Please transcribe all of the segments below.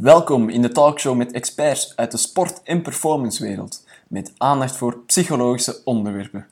Welkom in de talkshow met experts uit de sport- en performancewereld, met aandacht voor psychologische onderwerpen.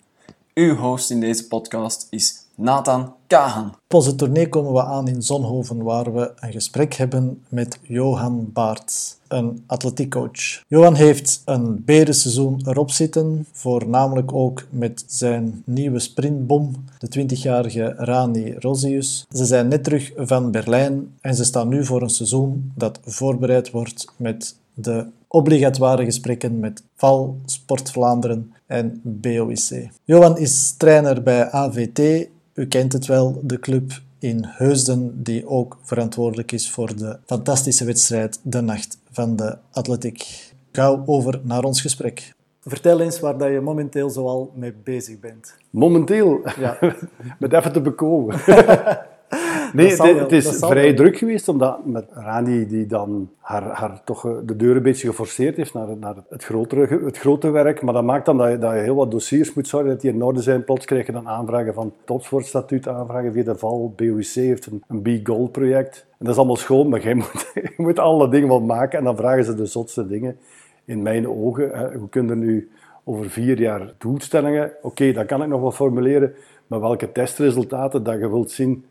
Uw host in deze podcast is Nathan Kahan. Op onze tournee komen we aan in Zonhoven, waar we een gesprek hebben met Johan Baarts, een atletiekcoach. Johan heeft een berenseizoen erop zitten, voornamelijk ook met zijn nieuwe sprintbom, de 20-jarige Rani Rosius. Ze zijn net terug van Berlijn en ze staan nu voor een seizoen dat voorbereid wordt met de obligatoire gesprekken met VAL, Sport Vlaanderen en BOIC. Johan is trainer bij AVT u kent het wel, de club in Heusden, die ook verantwoordelijk is voor de fantastische wedstrijd De Nacht van de Atletiek. Gauw over naar ons gesprek. Vertel eens waar dat je momenteel zoal mee bezig bent. Momenteel? Ja. Met even te bekomen. Nee, het, is vrij druk geweest, omdat met Rani, die dan haar, haar toch eh, de deur een beetje geforceerd heeft naar, naar het, grotere, het grote werk. Maar dat maakt dan dat je, dat je heel wat dossiers moet zorgen dat die in orde zijn. Plots krijg je dan aanvragen van topsportstatuut, aanvragen via de VAL. BOC heeft een, een B-Gold project. En dat is allemaal schoon, maar jij moet, je moet alle dingen wel maken. En dan vragen ze de zotste dingen. In mijn ogen, hoe kunnen nu over vier jaar doelstellingen? Oké, dat kan ik nog wel formuleren. Maar welke testresultaten dat je wilt zien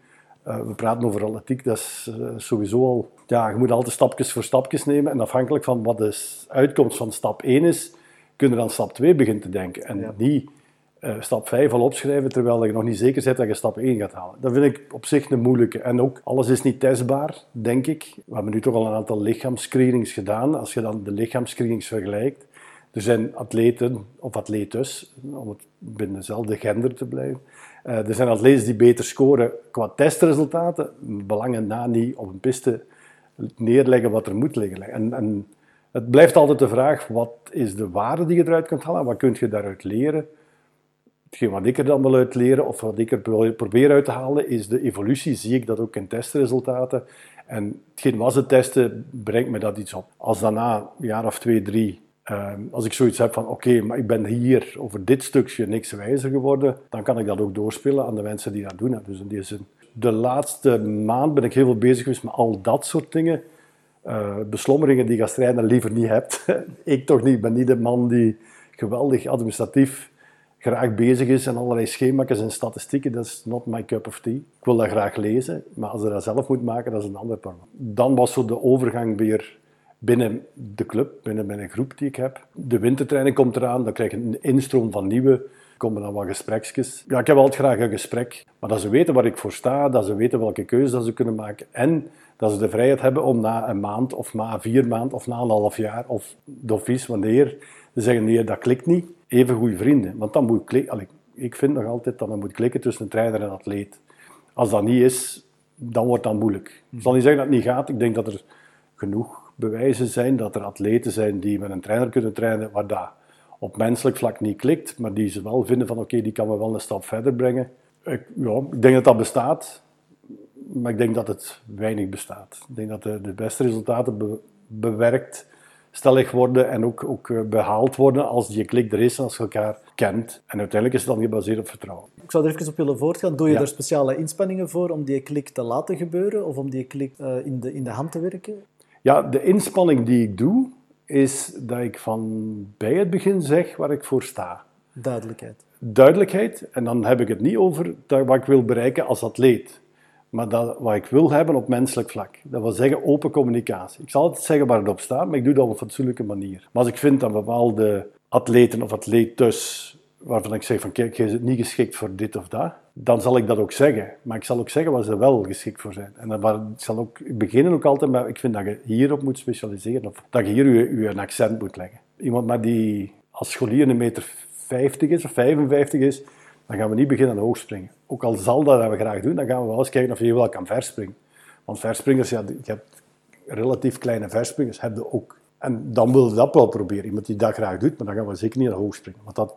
uh, we praten over atletiek, dat is uh, sowieso al... Ja, je moet altijd stapjes voor stapjes nemen. En afhankelijk van wat de uitkomst van stap 1 is, kun je dan stap 2 beginnen te denken. En ja. niet uh, stap 5 al opschrijven, terwijl je nog niet zeker bent dat je stap 1 gaat halen. Dat vind ik op zich een moeilijke. En ook, alles is niet testbaar, denk ik. We hebben nu toch al een aantal lichaamsscreenings gedaan. Als je dan de lichaamsscreenings vergelijkt, er zijn atleten, of atletes, om het binnen dezelfde gender te blijven, er zijn atleten die beter scoren qua testresultaten, belangen na niet op een piste neerleggen wat er moet liggen. En, en, het blijft altijd de vraag, wat is de waarde die je eruit kunt halen? Wat kun je daaruit leren? Hetgeen wat ik er dan wil uit leren, of wat ik er probeer uit te halen, is de evolutie. Zie ik dat ook in testresultaten. En hetgeen was het testen, brengt me dat iets op. Als daarna een jaar of twee, drie Ehm, als ik zoiets heb van oké, maar ik ben hier over dit stukje niks wijzer geworden, dan kan ik dat ook doorspelen aan de mensen die dat doen. Dus in die zin, de laatste maand ben ik heel veel bezig geweest met al dat soort dingen. Uh, beslommeringen die trainer liever niet hebt. ik toch niet, ben niet de man die geweldig administratief graag bezig is en allerlei schema's en statistieken, dat is not my cup of tea. Ik wil dat graag lezen, maar als je dat zelf moet maken, dat is een ander probleem. Dan was zo de overgang weer binnen de club, binnen mijn groep die ik heb. De wintertraining komt eraan, dan krijg je een instroom van nieuwe. komen dan wat gesprekjes. Ja, ik heb altijd graag een gesprek, maar dat ze weten waar ik voor sta, dat ze weten welke keuzes ze kunnen maken en dat ze de vrijheid hebben om na een maand of na vier maanden of na een half jaar of dofies, wanneer ze zeggen nee, dat klikt niet, even goede vrienden. Want dan moet klikken. Ik vind nog altijd dat er moet klikken tussen een trainer en een atleet. Als dat niet is, dan wordt dat moeilijk. Ik zal niet zeggen dat het niet gaat. Ik denk dat er genoeg bewijzen zijn dat er atleten zijn die met een trainer kunnen trainen waar dat op menselijk vlak niet klikt, maar die ze wel vinden van oké, die kan me wel een stap verder brengen. Ik, ja, ik denk dat dat bestaat, maar ik denk dat het weinig bestaat. Ik denk dat de, de beste resultaten bewerkt, stellig worden en ook, ook eh, behaald worden als die klik er is, als je elkaar kent. En uiteindelijk is het dan gebaseerd op vertrouwen. Ik zou er even op willen voortgaan. Doe je er speciale inspanningen voor om die klik te laten gebeuren of om die klik uh, in, de, in de hand te werken? Ja, de inspanning die ik doe, is dat ik van bij het begin zeg waar ik voor sta. Duidelijkheid. Duidelijkheid, en dan heb ik het niet over dat, wat ik wil bereiken als atleet, maar dat, wat ik wil hebben op menselijk vlak. Dat wil zeggen open communicatie. Ik zal altijd zeggen waar het op staat, maar ik doe dat op een fatsoenlijke manier. Maar als ik vind dat bepaalde atleten of atleetes waarvan ik zeg van kijk, je niet geschikt voor dit of dat, dan zal ik dat ook zeggen. Maar ik zal ook zeggen waar ze wel geschikt voor zijn. En dan ik zal ook beginnen ook altijd met, ik vind dat je hierop moet specialiseren, of dat je hier je, je accent moet leggen. Iemand maar die als scholier een meter 50 is of 55 is, dan gaan we niet beginnen aan hoogspringen. Ook al zal dat we graag doen, dan gaan we wel eens kijken of je wel kan verspringen. Want verspringers, ja, je hebt relatief kleine verspringers, heb je ook. En dan wil je dat wel proberen. Iemand die dat graag doet, maar dan gaan we zeker niet naar hoog springen. Want dat,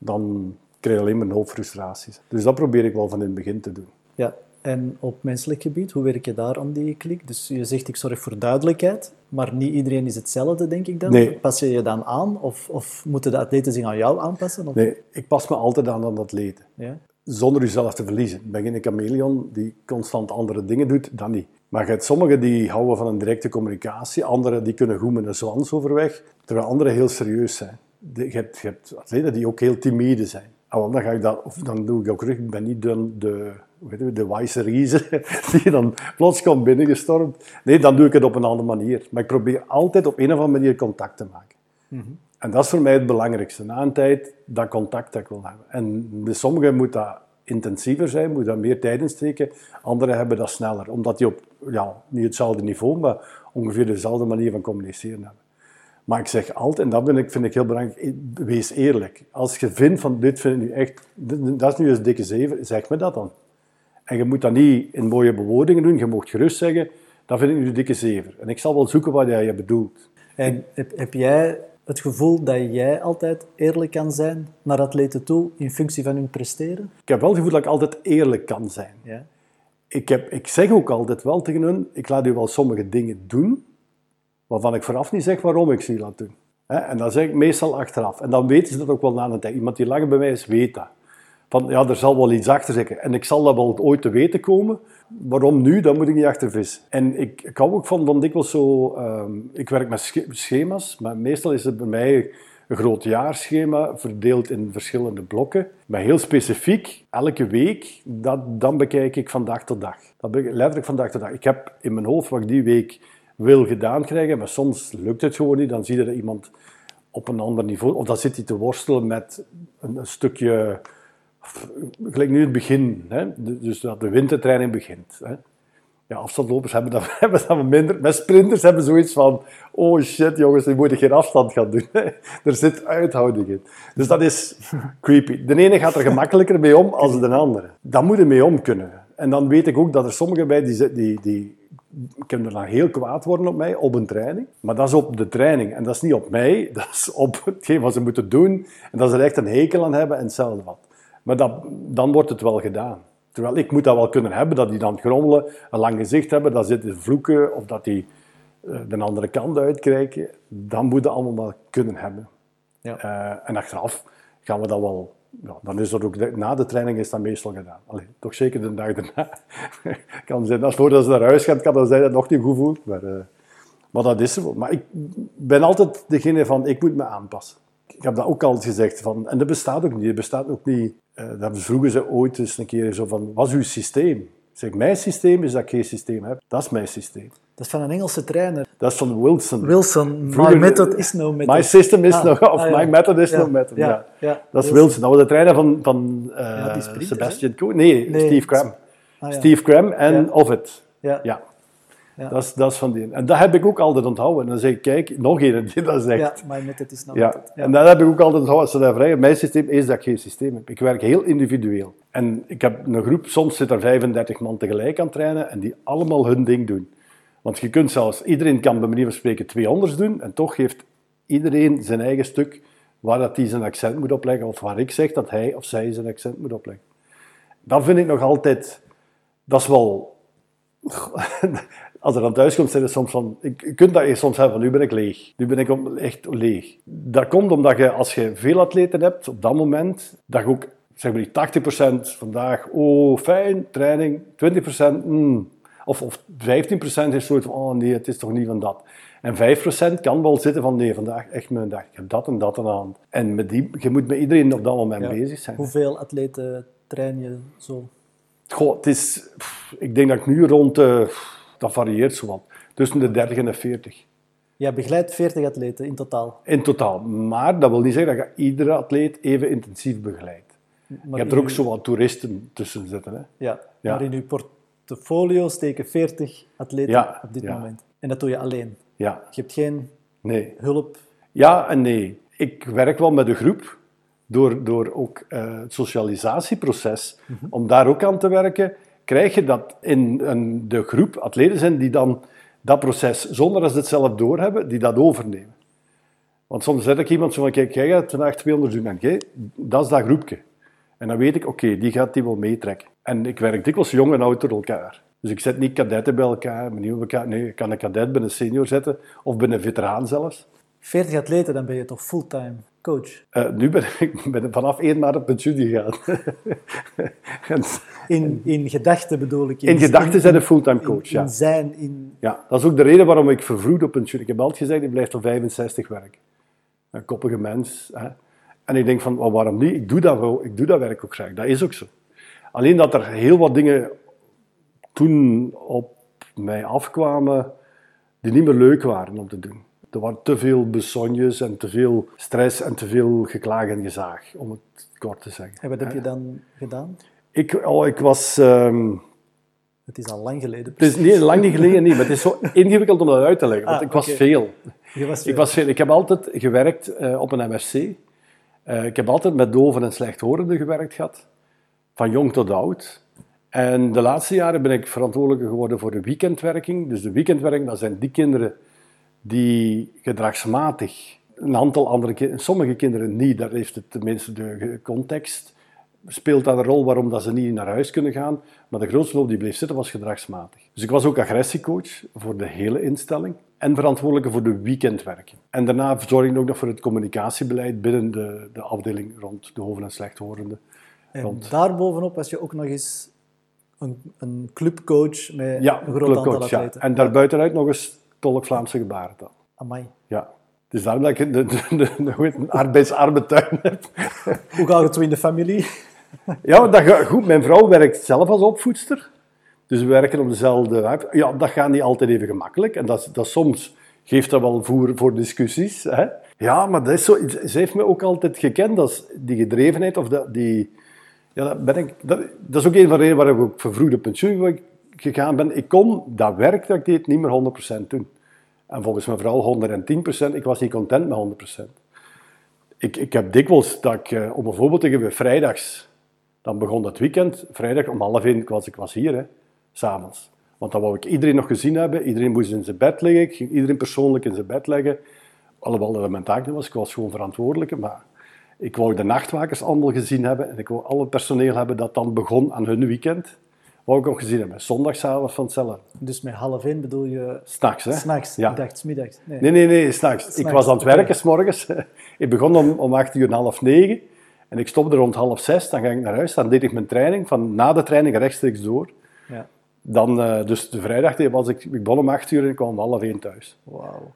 dan krijg je alleen maar een hoop frustraties. Dus dat probeer ik wel van in het begin te doen. Ja, en op menselijk gebied, hoe werk je daar aan die klik? Dus je zegt ik zorg voor duidelijkheid, maar niet iedereen is hetzelfde, denk ik dan. Nee. Pas je je dan aan of, of moeten de atleten zich aan jou aanpassen? Of? Nee, ik pas me altijd aan aan de atleten. Ja? Zonder jezelf te verliezen. Ik ben geen chameleon die constant andere dingen doet, dan niet. Maar je hebt sommigen die houden van een directe communicatie, anderen die kunnen goed met een zwans overweg, terwijl anderen heel serieus zijn. Je hebt, je hebt atleten die ook heel timide zijn. Ah, dan, ga ik dat, of dan doe ik ook terug, ik ben niet de, de, weet de wijze die dan plots komt binnengestormd. Nee, dan doe ik het op een andere manier. Maar ik probeer altijd op een of andere manier contact te maken. Mhm. En dat is voor mij het belangrijkste. Na een tijd dat contact dat ik wil hebben. En bij sommigen moet dat intensiever zijn, moet daar meer tijd in steken. Anderen hebben dat sneller, omdat die op ja, niet hetzelfde niveau, maar ongeveer dezelfde manier van communiceren hebben. Maar ik zeg altijd, en dat vind ik, vind ik heel belangrijk, wees eerlijk. Als je vindt van dit vind ik nu echt, dat is nu eens dikke zeven, zeg me dat dan. En je moet dat niet in mooie bewoordingen doen, je mag gerust zeggen, dat vind ik nu dikke zeven. En ik zal wel zoeken wat jij bedoelt. En heb, heb jij het gevoel dat jij altijd eerlijk kan zijn naar atleten toe in functie van hun presteren? Ik heb wel het gevoel dat ik altijd eerlijk kan zijn. Ja. Ik, heb, ik zeg ook altijd wel tegen hun, ik laat u wel sommige dingen doen, waarvan ik vooraf niet zeg waarom ik ze laat doen. En dan zeg ik meestal achteraf. En dan weten ze dat ook wel na een tijd. Iemand die langer bij mij is, weet dat. Van, ja, er zal wel iets achter zitten. En ik zal dat wel ooit te weten komen. Waarom nu? Dan moet ik niet achter. En ik, ik hou ook van, van dikwijls zo... Ehm, ik werk met schema's, maar meestal is het bij mij een groot jaarschema verdeeld in verschillende blokken. Maar heel specifiek, elke week, dat, dan bekijk ik van dag tot dag. Dat ik letterlijk van dag tot dag. Ik heb in mijn hoofd wat ik die week wil gedaan krijgen, maar soms lukt het gewoon niet. Dan zie je dat iemand op een ander niveau, of dan zit hij te worstelen met een, een stukje, gelijk nu het begin, hè? dus dat de wintertraining begint. Hè? Ja, afstandlopers hebben dat, hebben dat minder. Met sprinters hebben zoiets van, oh shit jongens, die moeten geen afstand gaan doen. er zit uithouding in. Dus dat is creepy. De ene gaat er gemakkelijker mee om als de andere. Daar moet je mee om kunnen. En dan weet ik ook dat er sommigen bij die, die, die kunnen dan heel kwaad worden op mij, op een training. Maar dat is op de training en dat is niet op mij. Dat is op hetgeen wat ze moeten doen. En dat ze er echt een hekel aan hebben en hetzelfde wat. Maar dat, dan wordt het wel gedaan. Terwijl ik moet dat wel kunnen hebben, dat die dan grommelen, een lang gezicht hebben, dat zitten vloeken of dat die uh, de andere kant uitkijken. Dan moet dat allemaal wel kunnen hebben. Ja. Uh, en achteraf gaan we dat wel ja, dan is dat ook na de training is dat meestal gedaan. Allee, toch zeker de dag daarna. kan zijn, als voordat ze naar huis gaat, kan dat zijn dat nog niet goed voelt. Maar, uh, maar dat is er. Maar ik ben altijd degene van, ik moet me aanpassen. Ik heb dat ook altijd gezegd. Van, en dat bestaat ook niet. Het bestaat ook niet. Uh, dat vroegen ze ooit eens een keer zo van, wat is uw systeem? zeg, mijn systeem is dat ik geen systeem heb. Dat is mijn systeem. Dat is van een Engelse trainer. Dat is van Wilson. Wilson. my method is no method. My system is ah, no, of ah, my method is no method. Ja, ja. Dat is Wilson. Dat was de trainer van, van uh, Sebastian Coe. Nee, nee, Steve Cram. Ah, Steve Cram en Ovid. Ja. ja. Dat, is, dat is van die. En dat heb ik ook altijd onthouden. En dan zeg ik, kijk, nog een die dat zegt. Ja, my method is no ja. method. En dat heb ik ook altijd onthouden als ze dat vragen. Mijn systeem is dat ik geen systeem heb. Ik werk heel individueel. En ik heb een groep, soms zit er 35 man tegelijk aan het trainen en die allemaal hun ding doen. Want je kunt zelfs, iedereen kan bij manier van spreken twee anders doen en toch heeft iedereen zijn eigen stuk waar dat hij zijn accent moet opleggen of waar ik zeg dat hij of zij zijn accent moet opleggen. Dat vind ik nog altijd, dat is wel, als er aan thuis komt, soms van, je kunt dat soms hebben van, nu ben ik leeg. Nu ben ik echt leeg. Dat komt omdat je, als je veel atleten hebt, op dat moment, dat je ook, zeg maar, die 80% vandaag, oh, fijn, training, 20%, mm, of, of 15% is soort van, oh nee, het is toch niet van dat. En 5% kan wel zitten van, nee, vandaag echt mijn dag. Ik heb dat en dat aan de hand. En met die, je moet met iedereen op dat moment bezig zijn. Hoeveel atleten train je zo? Goh, het is, ik denk dat ik nu rond, uh, dat varieert zo wat, tussen de 30 en de 40. Ja, begeleidt 40 atleten in totaal? In totaal. Maar dat wil niet zeggen dat je iedere atleet even intensief begeleidt. je hebt er ook zo wat toeristen tussen zitten. Hè? Ja, ja, maar in uw port portfolio steken 40 atleten op dit moment. En dat doe je alleen. Ja. Je hebt geen nee. hulp. Ja en nee. Ik werk wel met een groep, door, door ook uh, het socialisatieproces, mhm. om daar ook aan te werken, krijg je dat in een, de groep atleten zijn die dan dat proces, zonder dat ze het zelf doorhebben, die dat overnemen. Want soms zet ik iemand zo van, kijk, jij gaat vandaag 200 doen, en dat is dat groepje. En dan weet ik, oké, die gaat die wel meetrekken. En ik werk dikwijls jong en oud door elkaar. Dus ik zet niet kadetten bij elkaar. Nee, ik kan een kadet binnen een senior zetten, of binnen een veteraan zelfs. 40 atleten, dan ben je toch fulltime coach? Uh, nu ben ik ben vanaf 1 maart op pensioen gegaan. in, in gedachten bedoel ik? In, in gedachten zijn een fulltime coach, in, ja. In zijn, in... Ja, dat is ook de reden waarom ik vervroegd op pensioen. Ik heb altijd gezegd, ik blijf tot 65 werken. Een koppige mens. Hè. En ik denk van, waarom niet? Ik doe, dat wel, ik doe dat werk ook graag. Dat is ook zo. Alleen dat er heel wat dingen toen op mij afkwamen die niet meer leuk waren om te doen. Er waren te veel besonjes en te veel stress en te veel geklaag en gezaag, om het kort te zeggen. En wat heb je dan gedaan? Ik, oh, ik was... Um, het is al lang geleden. Het is niet lang niet geleden, niet, maar het is zo ingewikkeld om dat uit te leggen, want ah, ik, was okay. veel. was veel. ik was veel. Ik heb altijd gewerkt uh, op een MRC. Uh, ik heb altijd met doven en slechthorenden gewerkt gehad, van jong tot oud. En de laatste jaren ben ik verantwoordelijk geworden voor de weekendwerking. Dus de weekendwerking, dat zijn die kinderen die gedragsmatig, een aantal andere kinderen, sommige kinderen niet, daar heeft het tenminste de context, speelt dat een rol waarom dat ze niet naar huis kunnen gaan. Maar de grootste loop die bleef zitten was gedragsmatig. Dus ik was ook agressiecoach voor de hele instelling en verantwoordelijke voor de weekendwerking. En daarna zorg ik ook nog voor het communicatiebeleid binnen de, de afdeling rond de hoven- en slechthorenden. En rond... daarbovenop was je ook nog eens een, een clubcoach met ja, een groot aantal ja. atleten. En daarbuitenuit nog eens tolk Vlaamse gebarentaal. Amai. Ja. Dus daarom dat ik de, de, de, de, de arbeidsarme tuin heb. Hoe gaat het zo in de familie? Ja, dat gaat goed. Mijn vrouw werkt zelf als opvoedster. Dus we werken op dezelfde... Ja, dat gaat niet altijd even gemakkelijk. En dat, dat soms geeft dat wel voer voor discussies. Hè? Ja, maar dat is zo, ze heeft me ook altijd gekend als die gedrevenheid of dat, die... Ja, dat, ben ik, dat, dat is ook een van de redenen waarom ik ook vervroegd op pensioen gegaan ben. Ik kon dat werk dat ik deed niet meer 100% doen. En volgens mijn vrouw 110%. Ik was niet content met 100%. Ik, ik heb dikwijls dat ik, om een voorbeeld te geven, vrijdags, dan begon het weekend, vrijdag om half één was ik was hier, s'avonds. Want dan wou ik iedereen nog gezien hebben, iedereen moest in zijn bed liggen, ik ging iedereen persoonlijk in zijn bed leggen. Alhoewel dat mijn taak was, ik was gewoon verantwoordelijke, maar ik wou de nachtwakers allemaal gezien hebben en ik wou alle personeel hebben dat dan begon aan hun weekend wou ik nog gezien hebben. Zondagsavond van hetzelfde. Dus met half één bedoel je... S'nachts, hè? S'nachts, ja. dacht smiddags. Nee, nee, nee, nee s'nachts. Ik was aan het werken, s morgens. ik begon om, om acht uur en half negen. En ik stopte rond half zes, dan ging ik naar huis. Dan deed ik mijn training, van na de training rechtstreeks door. Ja. Dan, uh, dus de vrijdag was ik, ik begon om acht uur en ik kwam om half één thuis. Wauw.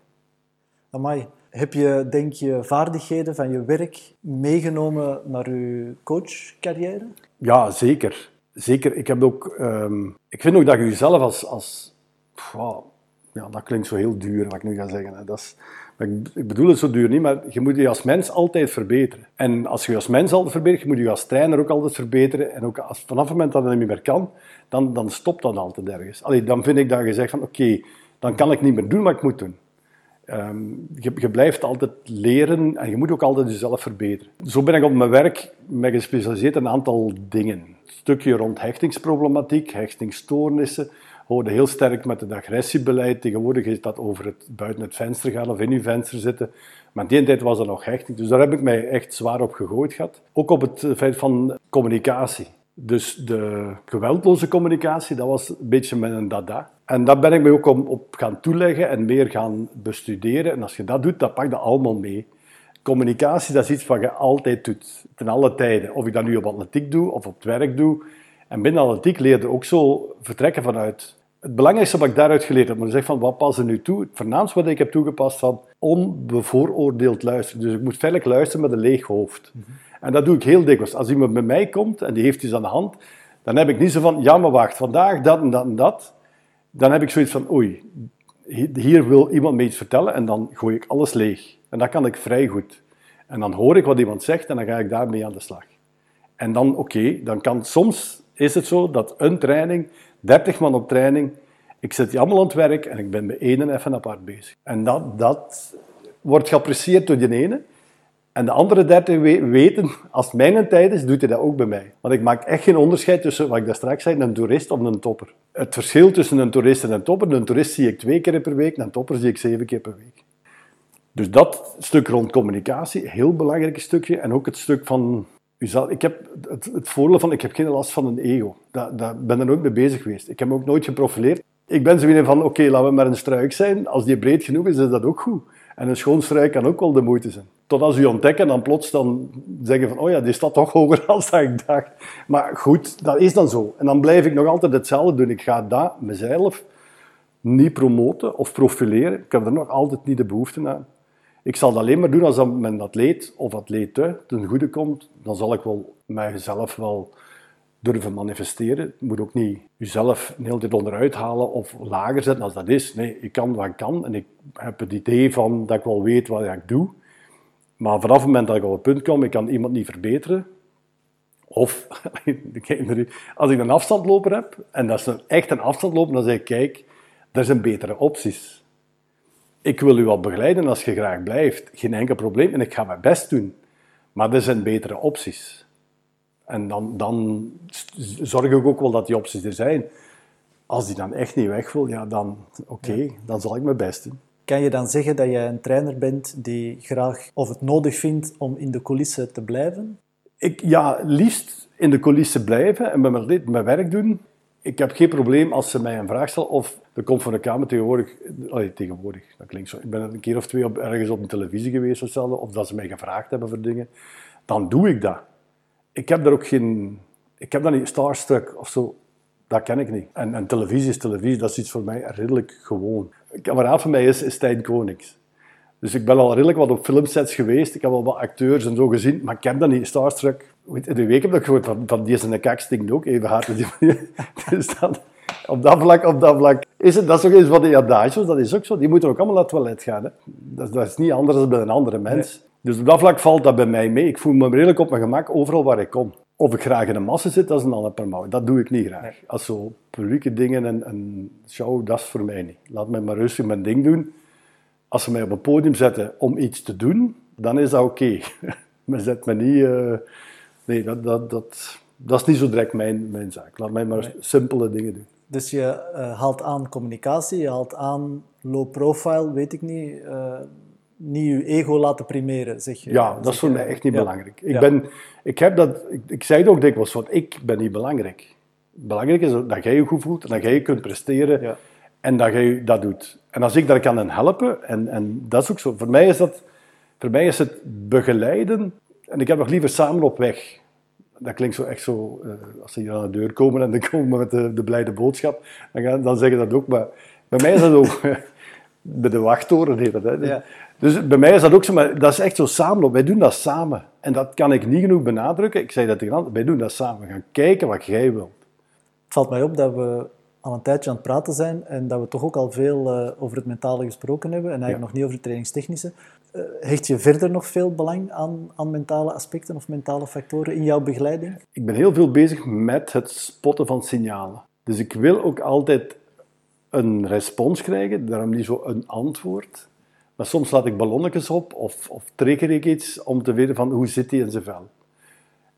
Amai. Heb je, denk je, vaardigheden van je werk meegenomen naar je coachcarrière? Ja, zeker zeker, ik heb ook, um, ik vind ook dat je jezelf als, als ja, dat klinkt zo heel duur wat ik nu ga zeggen. Hè. Dat is, ik bedoel het zo duur niet, maar je moet je als mens altijd verbeteren. En als je als mens altijd verbetert, je moet je als trainer ook altijd verbeteren. En ook als, vanaf het moment dat het niet meer kan, dan, dan stopt dat altijd ergens. Allee, dan vind ik dat je zegt van oké, dan kan ik niet meer doen wat ik moet doen. Um, je, blijft altijd leren en je moet ook altijd jezelf verbeteren. Zo ben ik op mijn werk me gespecialiseerd in een aantal dingen. Een stukje rond hechtingsproblematiek, hechtingsstoornissen. Hoorde heel sterk met het agressiebeleid. Tegenwoordig is dat over het buiten het venster gaan of in uw venster zitten. Maar in die tijd was er nog hechting. Dus daar heb ik mij echt zwaar op gegooid gehad. Ook op het feit van communicatie. Dus de geweldloze communicatie, dat was een beetje mijn dada. En daar ben ik me ook op gaan toeleggen en meer gaan bestuderen. En als je dat doet, dan pak dat allemaal mee. Communicatie, dat is iets wat je altijd doet, ten alle tijden. Of ik dat nu op atletiek doe of op het werk doe. En binnen atletiek leer je ook zo vertrekken vanuit... Het belangrijkste wat ik daaruit geleerd heb, maar zeg van wat past er nu toe? Het voornaamste wat ik heb toegepast van onbevooroordeeld luisteren. Dus ik moet feitelijk luisteren met een leeg hoofd. En dat doe ik heel dikwijls. Als iemand bij mij komt en die heeft iets aan de hand, dan heb ik niet zo van, ja maar wacht, vandaag dat en dat en dat. Dan heb ik zoiets van, oei, hier wil iemand me iets vertellen en dan gooi ik alles leeg. En dat kan ik vrij goed. En dan hoor ik wat iemand zegt en dan ga ik daarmee aan de slag. En dan, oké, dan kan soms, is het zo dat een training, 30 man op training, ik zit die allemaal aan het werk en ik ben bij één even apart bezig. En dat, dat wordt geapprecieerd door die ene. En de andere 30 weten, als het mijn tijd is, doet hij dat ook bij mij. Want ik maak echt geen onderscheid tussen, wat ik daar straks zei, een toerist of een topper. Het verschil tussen een toerist en een topper, een toerist zie ik twee keer per week, een topper zie ik zeven keer per week. Dus dat stuk rond communicatie, heel belangrijk stukje. En ook het stuk van, ik heb het, het voordeel van, ik heb geen last van een ego. Daar, ben ik nooit mee bezig geweest. Ik heb me ook nooit geprofileerd. Ik ben zo van, oké, laten we maar een struik zijn. Als die breed genoeg is, is dat ook goed. En een schoon struik kan ook wel de moeite zijn. Tot als u ontdekken, dan plots dan zeggen van, oh ja, die staat toch hoger dan ik dacht. Maar goed, dat is dan zo. En dan blijf ik nog altijd hetzelfde doen. Ik ga dat mezelf niet promoten of profileren. Ik heb er nog altijd niet de behoefte aan. Ik zal dat alleen maar doen als dat mijn atleet of atlete ten goede komt. Dan zal ik wel mijzelf wel durven manifesteren. Je moet ook niet jezelf een hele tijd onderuit halen of lager zetten als dat is. Nee, ik kan wat ik kan en ik heb het idee van dat ik wel weet wat ik doe. Maar vanaf het moment dat ik op het punt kom, ik kan iemand niet verbeteren. Of, als ik een afstandloper heb, en dat is een, echt een afstandloper, dan zeg ik, kijk, er zijn betere opties. Ik wil u wel begeleiden als je graag blijft. Geen enkel probleem en ik ga mijn best doen. Maar er zijn betere opties. En dan, dan zorg ik ook wel dat die opties er zijn. Als die dan echt niet weg wil, ja, dan oké, dan zal ik mijn best doen. Kan je dan zeggen dat jij een trainer bent die graag of het nodig vindt om in de coulissen te blijven? Ik, ja, liefst in de coulissen blijven en mijn, mijn werk doen. Ik heb geen probleem als ze mij een vraag stellen of er komt van de Kamer tegenwoordig, allee, tegenwoordig, dat klinkt zo. Ik ben een keer of twee op, ergens op de televisie geweest of, zo, of dat ze mij gevraagd hebben voor dingen. Dan doe ik dat. Ik heb daar ook geen, ik heb dat niet starstruck of zo. Dat ken ik niet. En televisie is televisie, dat is iets voor mij redelijk gewoon. Een kameraad van mij is, is Stijn Konings. Dus ik ben al redelijk wat op filmsets geweest. Ik heb al wat acteurs en zo gezien, maar ik heb dat niet. Starstruck. De week heb ik gehoord van, van die is een kak stinkt ook even hard. dus dat, op dat vlak, op dat vlak. Is het, dat is ook eens van die adagios, dat is ook zo. Die moeten ook allemaal naar het toilet gaan. Hè. Dat, dat, is niet anders dan bij een andere mens. Dus op dat vlak valt dat bij mij mee. Ik voel me redelijk op mijn gemak overal waar ik kom. Of ik graag in de massa zit, dat is een ander per Dat doe ik niet graag. Als zo publieke dingen en, en show, dat is voor mij niet. Laat mij maar rustig mijn ding doen. Als ze mij op een podium zetten om iets te doen, dan is dat oké. maar zet me niet... Uh, nee, dat, dat, dat, dat is niet zo direct mijn, mijn zaak. Laat mij maar simpele dingen doen. Dus je uh, haalt aan communicatie, je haalt aan low profile, weet ik niet... Uh, niet je ego laten primeren, zeg je. Ja, dat is voor mij echt niet belangrijk. Ik, ben, ik, heb dat, ik, ik zei het ook dikwijls, want ik ben niet belangrijk. Belangrijk is dat jij je goed voelt, en dat jij je kunt presteren ja. en dat jij dat doet. En als ik daar kan helpen, en, en dat is ook zo, voor mij is, dat, voor mij is het begeleiden, en ik heb nog liever samen op weg. Dat klinkt zo echt zo, uh, als ze hier aan de deur komen en dan komen met de, de blijde boodschap, dan, gaan, dan zeggen dat ook, maar bij mij is dat ook... bij de wachttoren heet dat. Hè. Ja. Dus bij mij is dat ook zo, maar dat is echt zo samen. Wij doen dat samen. En dat kan ik niet genoeg benadrukken. Ik zei dat tegen anderen, wij doen dat samen. We gaan kijken wat jij wilt. Het valt mij op dat we al een tijdje aan het praten zijn en dat we toch ook al veel uh, over het mentale gesproken hebben en eigenlijk nog niet over het trainingstechnische. Uh, hecht je verder nog veel belang aan, aan mentale aspecten of mentale factoren in jouw begeleiding? Ik ben heel veel bezig met het spotten van signalen. Dus ik wil ook altijd een respons krijgen, daarom niet zo een antwoord. Maar soms laat ik ballonnetjes op of, of trigger ik iets om te weten van hoe zit hij in zijn vel.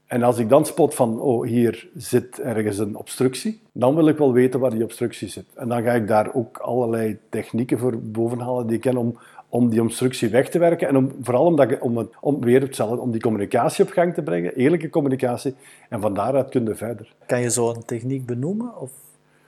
En als ik dan spot van, oh, hier zit ergens een obstructie, dan wil ik wel weten waar die obstructie zit. En dan ga ik daar ook allerlei technieken voor bovenhalen die ik ken om, om die obstructie weg te werken. En om, vooral omdat om, om weer hetzelfde, om die communicatie op gang te brengen, eerlijke communicatie. En van daaruit kun je verder. Kan je zo een techniek benoemen? Of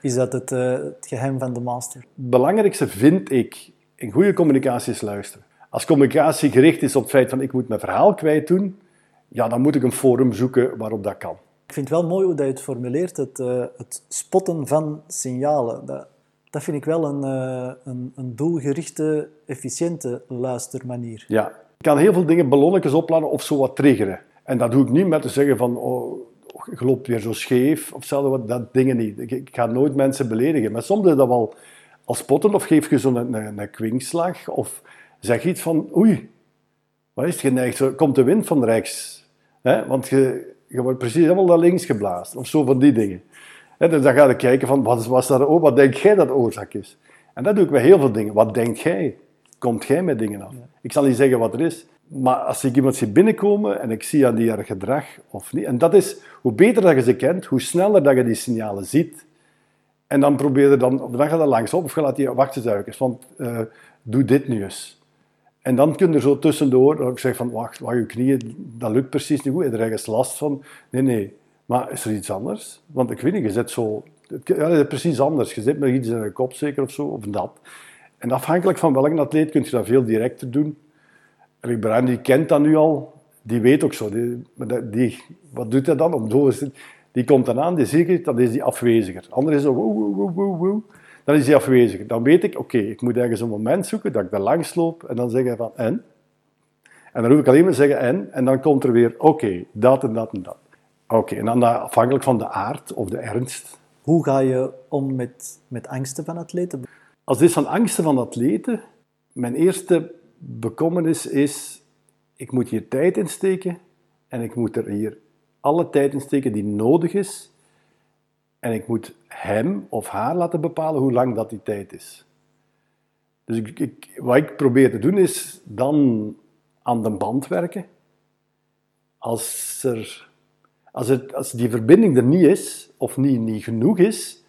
is dat het, uh, het geheim van de master? Het belangrijkste vind ik in goede communicatie is luisteren. Als communicatie gericht is op het feit van ik moet mijn verhaal kwijt doen, ja, dan moet ik een forum zoeken waarop dat kan. Ik vind het wel mooi hoe dat je het formuleert, het, uh, het spotten van signalen. Dat, dat vind ik wel een, uh, een, een, doelgerichte, efficiënte luistermanier. Ja, ik kan heel veel dingen ballonnetjes opladen of zo wat triggeren. En dat doe ik niet met te zeggen van, oh, loopt weer zo scheef of zo, dat dingen niet. Ik, ik ga nooit mensen beledigen, maar soms is dat wel als spotten of geef je zo'n een, een, een kwinkslag of zeg iets van oei, wat is het geneigd? Zo, komt de wind van rechts? Hè? Want je, je wordt precies helemaal naar links geblazen of zo van die dingen. Dus dan ga je kijken van wat, was daar, oh, wat denk jij dat oorzaak is? En dat doe ik bij heel veel dingen. Wat denk jij? Komt jij met dingen af? Ik zal niet zeggen wat er is, maar als ik iemand zie binnenkomen en ik zie aan die haar gedrag of niet, en dat is, hoe beter dat je ze kent, hoe sneller dat je die signalen ziet, en dan probeer je dan, dan gaat dat langs op of je laat die wachten eens, want uh, doe dit nu eens. En dan kun je er zo tussendoor, ik zeg van wacht, wacht, je knieën, dat lukt precies niet goed, heb je er ergens last van? Nee, nee, maar is er iets anders? Want ik weet niet, je zit zo, ja, precies anders. Je zit met iets in je kop zeker of zo, of dat. En afhankelijk van welke atleet kun je dat veel directer doen. Eric Bruin die kent dat nu al, die weet ook zo. Die, die, wat doet hij dan? Om die komt dan aan, die zeker, dan is die afweziger. Anders is zo, woe, woe, woe, woe, dan is hij afweziger. Dan weet ik, oké, ik moet ergens een moment zoeken dat ik daar langs loop en dan zeggen van en. En dan hoef ik alleen maar zeggen en, en dan komt er weer, oké, dat en dat en dat. Oké, en dan afhankelijk van de aard of de ernst. Hoe ga je om met, met angsten van atleten? Als dit van angsten van atleten, mijn eerste bekommernis is, ik moet hier tijd insteken en ik moet er hier alle tijd insteken die nodig is en ik moet hem of haar laten bepalen hoe lang dat die tijd is. Dus ik, wat ik probeer te doen is dan aan de band werken. Als, er, als, het, als die verbinding er niet is, of niet, niet genoeg is,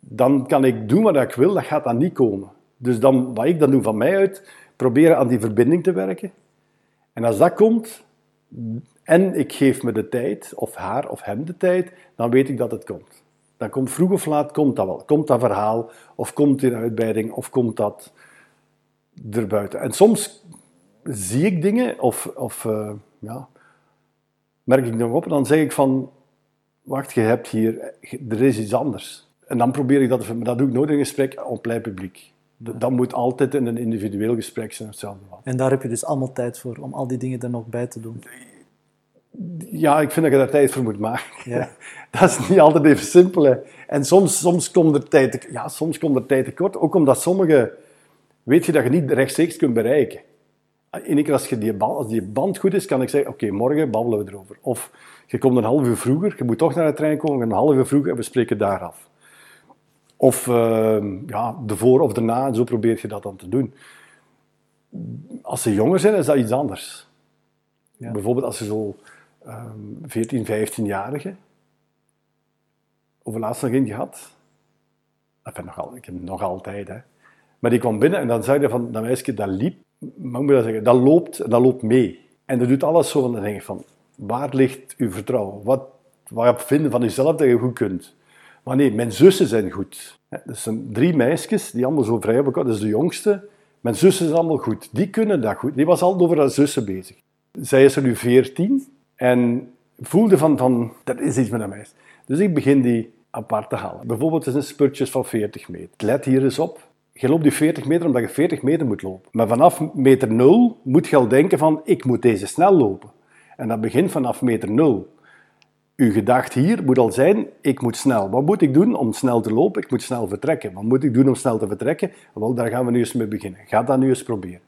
dan kan ik doen wat ik wil, dat gaat dan niet komen. Dus dan, wat ik dan doe van mij uit, proberen aan die verbinding te werken. En als dat komt, en ik geef me de tijd, of haar of hem de tijd, dan weet ik dat het komt. Dan komt vroeg of laat, komt dat wel. Komt dat verhaal, of komt die uitbreiding, of komt dat erbuiten. En soms zie ik dingen, of, of uh, ja, merk ik nog op, en dan zeg ik van, wacht, je hebt hier, er is iets anders. En dan probeer ik dat, maar dat doe ik nooit in gesprek op plein publiek. Dat moet altijd in een individueel gesprek zijn, hetzelfde. En daar heb je dus allemaal tijd voor, om al die dingen er nog bij te doen? Ja, ik vind dat je daar tijd voor moet maken. Ja. Dat is niet altijd even simpel. En soms, soms, komt er tijd, ja, soms komt er tijd tekort, ook omdat sommige... Weet je dat je niet rechtstreeks kunt bereiken. Eén keer als, je die band, als die band goed is, kan ik zeggen, oké, morgen babbelen we erover. Of je komt een half uur vroeger, je moet toch naar de trein komen, een half uur vroeger en we spreken daar af. Of uh, ja, de voor of de na, en zo probeer je dat dan te doen. Als ze jonger zijn, is dat iets anders. Ja. Bijvoorbeeld als ze zo 14, ehm, 15-jarige. Over laatst nog een gehad. Enfin, nog al, ik heb nog altijd. Hè. Maar die kwam binnen en dan zei hij van dat meisje dat liep, maar moet dat zeggen, dat loopt, dat loopt mee. En dat doet alles zo. En dan denk je van, waar ligt uw vertrouwen? Wat, wat vinden van jezelf dat je goed kunt? Maar nee, mijn zussen zijn goed. Dat zijn drie meisjes die allemaal zo vrij hebben. Dat is de jongste. Mijn zussen zijn allemaal goed. Die kunnen dat goed. Die was altijd over haar zussen bezig. Zij is er nu veertien. En voelde van, van, dat is iets met een meisje. Dus ik begin die apart te halen. Bijvoorbeeld, het is een spurtjes van 40 meter. Let hier eens op. Je loopt die 40 meter omdat je 40 meter moet lopen. Maar vanaf meter 0 moet je al denken van, ik moet deze snel lopen. En dat begint vanaf meter 0. Uw gedachte hier moet al zijn, ik moet snel. Wat moet ik doen om snel te lopen? Ik moet snel vertrekken. Wat moet ik doen om snel te vertrekken? Wel, daar gaan we nu eens mee beginnen. Ga dat nu eens proberen.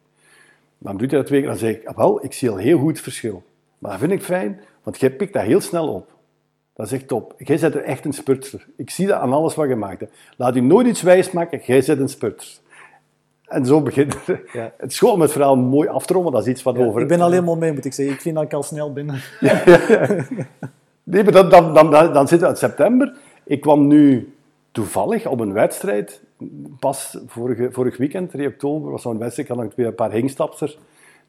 Dan doet hij dat twee keer, dan zeg ik, wel, ik zie al heel goed het verschil. Maar dat vind ik fijn, want jij pikt dat heel snel op. Dat is echt top. Jij zet er echt een spurtster. Ik zie dat aan alles wat je maakt. Laat u nooit iets wijs maken, jij zet een spurtster. En zo begint het. Ja. Het is gewoon om het verhaal mooi af te ronden. Dat is iets wat over... Ik ben alleen maar mee, moet ik zeggen. Ik vind dat ik al snel ben. Ja, nee, maar dan, dan, dan, dan, zitten we in september. Ik kwam nu toevallig op een wedstrijd. Pas vorige, vorig weekend, 3 oktober, was zo'n wedstrijd. Ik had nog een paar hingstapsters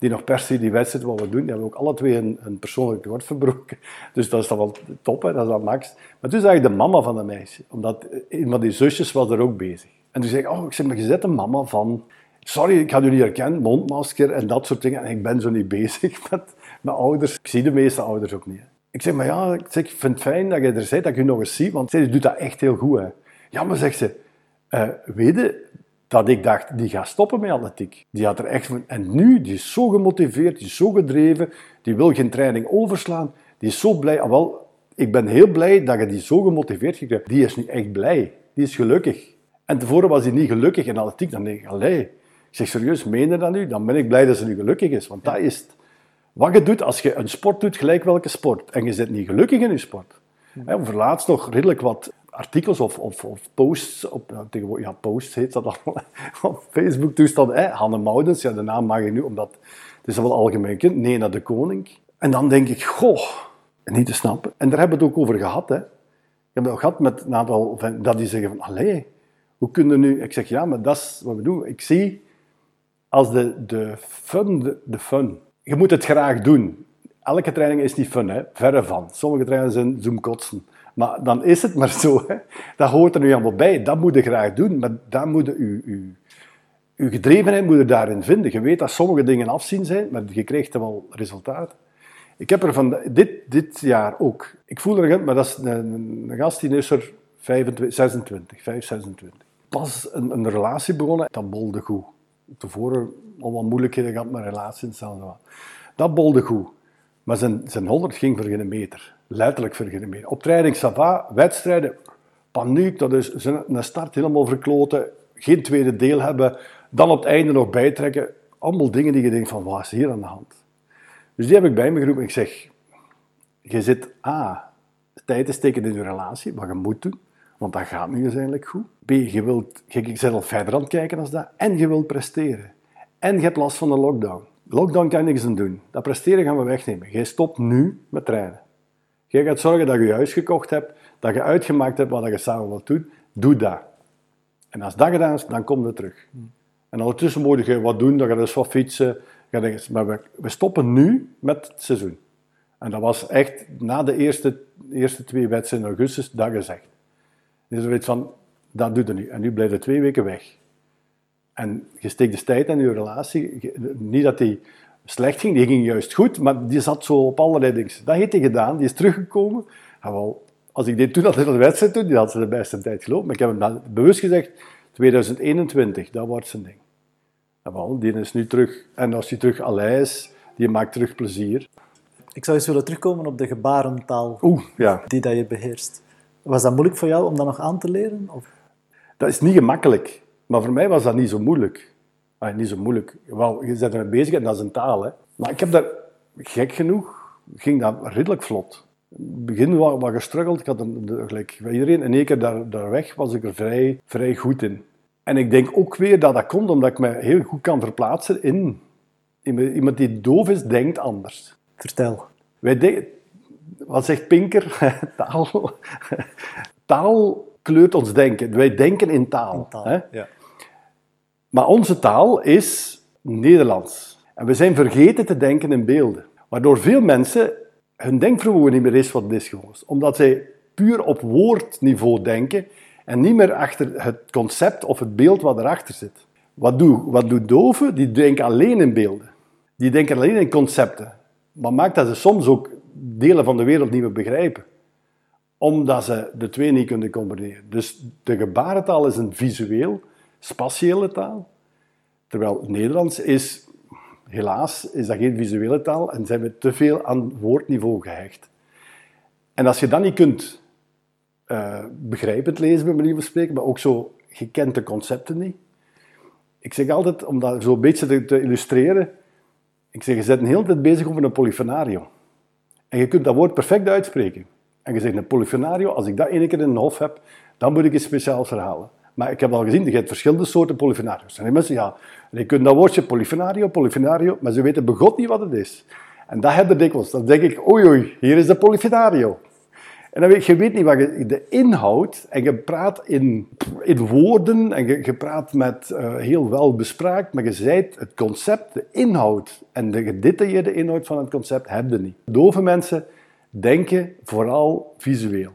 die nog per se die wedstrijd wat we doen. Die hebben ook alle twee een, een persoonlijk record verbroken. Dus dat is dan wel top, hè? dat is wel max. Maar toen zag ik de mama van de meisje, omdat een van die zusjes was er ook bezig. En toen zei ik, oh, ik zeg, maar je de mama van... Sorry, ik had niet herkennen, mondmasker en dat soort dingen. En ik ben zo niet bezig met mijn ouders. Ik zie de meeste ouders ook niet. Ik zeg, maar ja, ik, zeg, vind het fijn dat je er bent, dat ik u nog eens zie. Want zij doet dat echt heel goed. Hè. Ja, maar zegt ze, uh, weet je, dat ik dacht, die gaat stoppen met atletiek. Die had er echt van... En nu, die is zo gemotiveerd, die is zo gedreven, die wil geen training overslaan, die is zo blij. Ah, wel, ik ben heel blij dat je die zo gemotiveerd gekregen Die is nu echt blij. Die is gelukkig. En tevoren was hij niet gelukkig in atletiek. Dan denk ik, allee. Ik zeg, serieus, meen je dat nu? Dan ben ik blij dat ze nu gelukkig is. Want dat is het. Wat je doet als je een sport doet, gelijk welke sport, en je zit niet gelukkig in je sport. He, over laatst nog redelijk wat artikels of, of, of posts, op, ja, posts heet dat allemaal, op Facebook toestand, hè, Hanne Moudens, ja, de naam mag je nu, omdat het is wel algemeen kind, nee naar de koning. En dan denk ik, goh, niet te snappen. En daar hebben we het ook over gehad, hè. Ik heb het ook gehad met een aantal, dat die zeggen van, allee, hoe kunnen nu... Ik zeg, ja, maar dat is wat we doen. Ik zie als de, de fun, de, de fun. Je moet het graag doen. Elke training is niet fun, hè. verre van. Sommige trainingen zijn zoomkotsen. Maar dan is het maar zo. Hè. Dat hoort er nu allemaal bij. Dat moet je graag doen, maar dat moet je, je gedrevenheid moet je daarin vinden. Je weet dat sommige dingen afzien zijn, maar je krijgt wel resultaten. Ik heb er van dit, dit jaar ook. Ik voel er, maar dat is een, een gast die is er 25, 26, 5, 26. Pas een, een relatie begonnen, dat bolde goed. Tevoren al wat moeilijkheden gehad met relaties en Dat bolde goed. Maar zijn, zijn 100 ging voor geen meter. Letterlijk voor geen meter. Op training Sava, wedstrijden, paniek. Dat is een start helemaal verkloten. Geen tweede deel hebben. Dan op het einde nog bijtrekken. Allemaal dingen die je denkt van, wat is hier aan de hand? Dus die heb ik bij me geroepen. Ik zeg, je zit A, tijd te steken in je relatie, wat je moet doen. Want dat gaat nu uiteindelijk goed. B, je wilt, je bent al verder aan het kijken als dat. En je wilt presteren. En je hebt last van de lockdown. Lockdown kan niks aan doen. Dat presteren gaan we wegnemen. Jij stopt nu met trainen. Jij gaat zorgen dat je je huis gekocht hebt, dat je uitgemaakt hebt wat je samen wilt doen. Doe dat. En als dat gedaan is, dan kom je terug. En ondertussen moet je wat doen, dan ga je dus wat fietsen. Maar we, we stoppen nu met het seizoen. En dat was echt na de eerste, eerste twee wedstrijden in augustus dat gezegd. Dus weet van, dat doet er nu. En nu blijf je twee weken weg. En je steekt de tijd in je relatie. Niet dat die slecht ging, die ging juist goed, maar die zat zo op allerlei dingen. Dat heeft hij gedaan, die is teruggekomen. En wel, als ik dit toen had in de wedstrijd toen, die had ze de beste tijd gelopen. Maar ik heb hem dan bewust gezegd, 2021, dat wordt zijn ding. En wel, die is nu terug. En als hij terug allee is, die maakt terug plezier. Ik zou eens willen terugkomen op de gebarentaal Oeh, ja. die dat je beheerst. Was dat moeilijk voor jou om dat nog aan te leren? Of? Dat is niet gemakkelijk. Maar voor mij was dat niet zo moeilijk. Ah, niet zo moeilijk. Wel, je bent ermee bezig en dat is een taal. Hè. Maar ik heb daar, gek genoeg, ging dat redelijk vlot. In het begin was wat gestruggeld. Ik had een, gelijk iedereen. In één keer daar, daar weg was ik er vrij, vrij goed in. En ik denk ook weer dat dat komt omdat ik me heel goed kan verplaatsen in... Iemand die doof is, denkt anders. Vertel. Wij denken... Wat zegt Pinker? taal. taal kleurt ons denken. Wij denken in taal. In taal hè? Ja. Maar onze taal is Nederlands. En we zijn vergeten te denken in beelden. Waardoor veel mensen hun denkvermogen niet meer is wat het is geworden. Omdat zij puur op woordniveau denken en niet meer achter het concept of het beeld wat erachter zit. Wat, doe, wat doen doven? Die denken alleen in beelden. Die denken alleen in concepten. Maar maakt dat ze soms ook delen van de wereld niet meer begrijpen. Omdat ze de twee niet kunnen combineren. Dus de gebarentaal is een visueel, spatiële taal. Terwijl Nederlands is, helaas, is dat geen visuele taal en zijn we te veel aan woordniveau gehecht. En als je dat niet kunt uh, begrijpend lezen, bij manier spreken, maar ook zo gekende concepten niet. Ik zeg altijd, om dat zo een beetje te, illustreren, ik zeg, je bent een hele tijd bezig over een polyfonario. En je kunt dat woord perfect uitspreken. En je zegt, een polyfonario, als ik dat één keer in een hof heb, dan moet ik een speciaal verhalen. Maar ik heb al gezien, je hebt verschillende soorten polyfonario's. En die mensen, ja, je kunt dat woordje polyfonario, polyfonario, maar ze weten begot niet wat het is. En dat heb je dikwijls. Dan denk ik, oei oei, hier is de polyfonario. En dan weet je weet niet wat je, de inhoud, en je praat in, in woorden, en je, praat met uh, heel wel bespraakt, maar je zijt het concept, de inhoud en de gedetailleerde inhoud van het concept heb je niet. Dove mensen denken vooral visueel.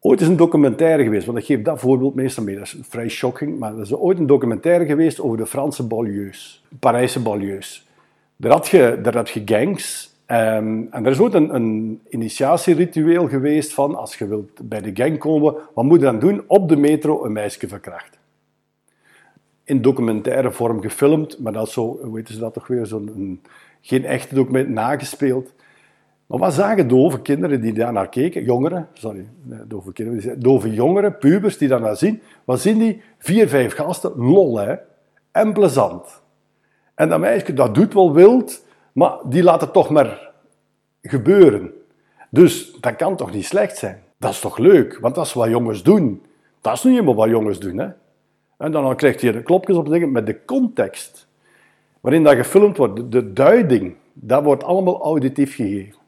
Ooit is een documentaire geweest, want ik geef dat voorbeeld meestal mee, dat is vrij shocking, maar er is ooit een documentaire geweest over de Franse banlieues, Parijse banlieues. Daar had je, daar had je gangs, um, en er is ooit een, initiatieritueel geweest van, als je wilt bij de gang komen, wat moet je dan doen? Op de metro een meisje verkrachten. In documentaire vorm gefilmd, maar dat zo, weten ze dat toch weer, zo'n geen echte document nagespeeld. Maar wat zagen dove kinderen die daar naar keken? Jongeren, sorry, dove kinderen, dove jongeren, pubers die daar naar zien. Wat zien die? Vier, vijf gasten, lol hè. En plezant. En dat meisje, dat doet wel wild, maar die laat het toch maar gebeuren. Dus dat kan toch niet slecht zijn? Dat is toch leuk, want dat is wat jongens doen. Dat is niet helemaal wat jongens doen, hè. En dan krijgt je de klopjes op zeggen met de context waarin dat gefilmd wordt, de duiding, dat wordt allemaal auditief gegeven.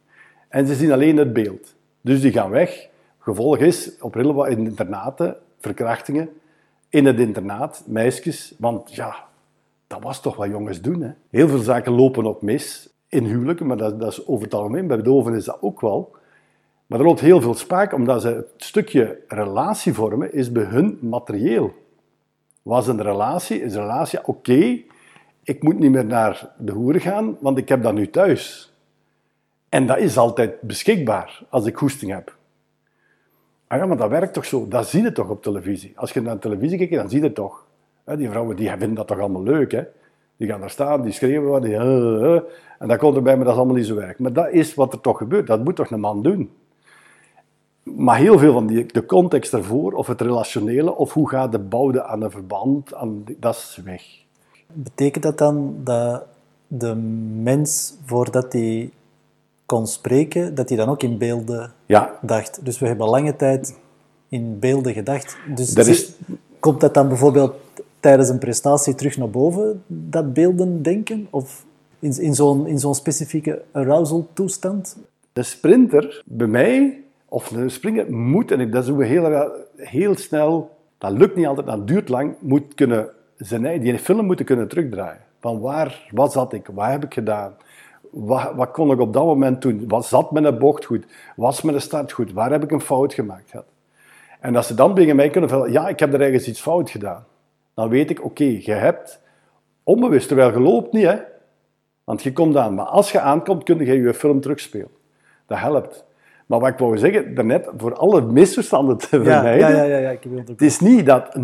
En ze zien alleen het beeld. Dus die gaan weg. Gevolg is, op heel in internaten, verkrachtingen. In het internaat, meisjes. Want ja, dat was toch wat jongens doen. Hè? Heel veel zaken lopen ook mis. In huwelijken, maar dat, dat is over het algemeen. Bij doven is dat ook wel. Maar er loopt heel veel sprake, omdat ze het stukje relatie vormen, is bij hun materieel. Was een relatie? Is een relatie oké? ik moet niet meer naar de hoeren gaan, want ik heb dat nu thuis. En dat is altijd beschikbaar als ik hoesting heb. Ah ja, maar dat werkt toch zo? Dat zie je toch op televisie? Als je naar televisie kijkt, dan zie je het toch. Die vrouwen die vinden dat toch allemaal leuk, hè? Die gaan daar staan, die schreeuwen wat, die, en dan komt er bij me, dat is allemaal niet zo werk. Maar dat is wat er toch gebeurt. Dat moet toch een man doen? Maar heel veel van die, de context ervoor, of het relationele, of hoe gaat de bouwde aan een verband, aan, dat is weg. Betekent dat dan dat de mens, voordat hij kon spreken, dat hij dan ook in beelden ja. dacht? Dus we hebben lange tijd in beelden gedacht. Dus is... komt dat dan bijvoorbeeld tijdens een prestatie terug naar boven, dat beelden denken? Of in, in zo'n specifieke arousal-toestand? De sprinter, bij mij, of de springer, moet, en dat doen we heel, heel snel, dat lukt niet altijd, dat duurt lang, moet kunnen zijn, die film moeten kunnen terugdraaien. Van waar, wat zat ik? Wat heb ik gedaan? Wat, wat kon ik op dat moment doen? Wat zat een bocht goed? Was een start goed? Waar heb ik een fout gemaakt? En als ze dan tegen mij kunnen vertellen, ja, ik heb er ergens iets fout gedaan. Dan weet ik, oké, je hebt onbewust, terwijl je loopt niet, hè. Want je komt aan. Maar als je aankomt, kun je je film terugspelen. Dat helpt. Maar wat ik wou zeggen, daarnet, voor alle misverstanden te vermijden. Ja, ja, ja, ja, ik het is niet dat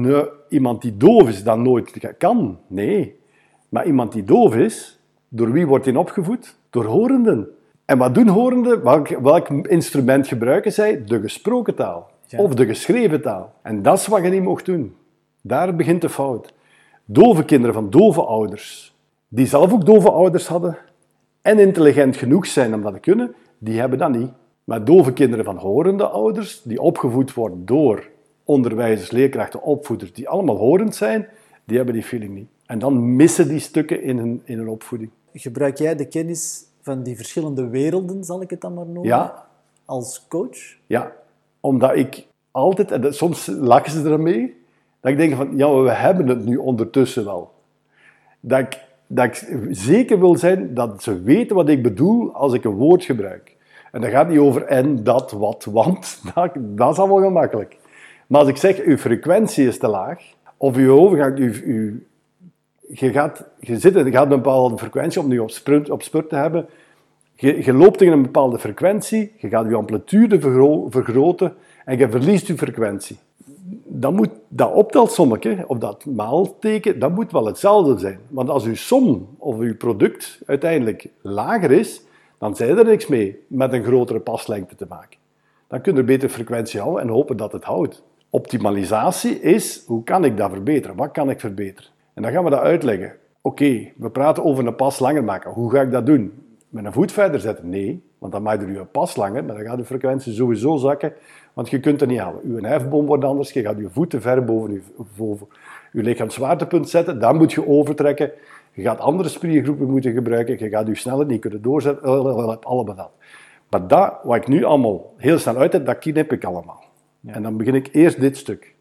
iemand die doof is dat nooit kan. Nee. Maar iemand die doof is, door wie wordt hij opgevoed? Door horenden. En wat doen horenden? Welk, welk instrument gebruiken zij? De gesproken taal. Of de geschreven taal. En dat is wat je niet mocht doen. Daar begint de fout. Dove kinderen van dove ouders, die zelf ook dove ouders hadden en intelligent genoeg zijn om dat te kunnen, die hebben dat niet. Maar dove kinderen van horende ouders, die opgevoed worden door onderwijzers, leerkrachten, opvoeders, die allemaal horend zijn, die hebben die feeling niet. En dan missen die stukken in hun, in hun opvoeding. Gebruik jij de kennis van die verschillende werelden, zal ik het dan maar noemen, ja. als coach? Ja, omdat ik altijd, en soms lachen ze ermee, dat ik denk van, ja, we hebben het nu ondertussen wel. Dat ik, dat ik zeker wil zijn dat ze weten wat ik bedoel als ik een woord gebruik. En dat gaat niet over en, dat, wat, want. Dat, dat is allemaal gemakkelijk. Maar als ik zeg, uw frequentie is te laag, of uw overgang, uw, je, gaat, je, zit, je gaat een bepaalde frequentie om nu op spurt, op spurt te hebben. Je, je, loopt tegen een bepaalde frequentie, je gaat je amplitude vergroten en je verliest je frequentie. Dan moet dat optelsommetje, of dat maalteken, dat moet wel hetzelfde zijn. Want als uw som of uw product uiteindelijk lager is, dan zijn er niks mee met een grotere paslengte te maken. Dan kun je beter frequentie houden en hopen dat het houdt. Optimalisatie is, hoe kan ik dat verbeteren? Wat kan ik verbeteren? En dan gaan we dat uitleggen. Oké, we praten over een pas langer maken. Hoe ga ik dat doen? Met een voet verder zetten? Nee, want dan maak je je pas langer, maar dan gaat de frequentie sowieso zakken, want je kunt er niet halen. Uw hefboom wordt anders, je gaat je voeten ver boven je, boven je lichaamswaartepunt zetten, dan moet je overtrekken. Je gaat andere spiergroepen moeten gebruiken, je gaat je sneller niet kunnen doorzetten, allemaal dat. Maar dat, wat ik nu allemaal heel snel uit heb, dat knip ik allemaal. En dan begin ik eerst dit stuk.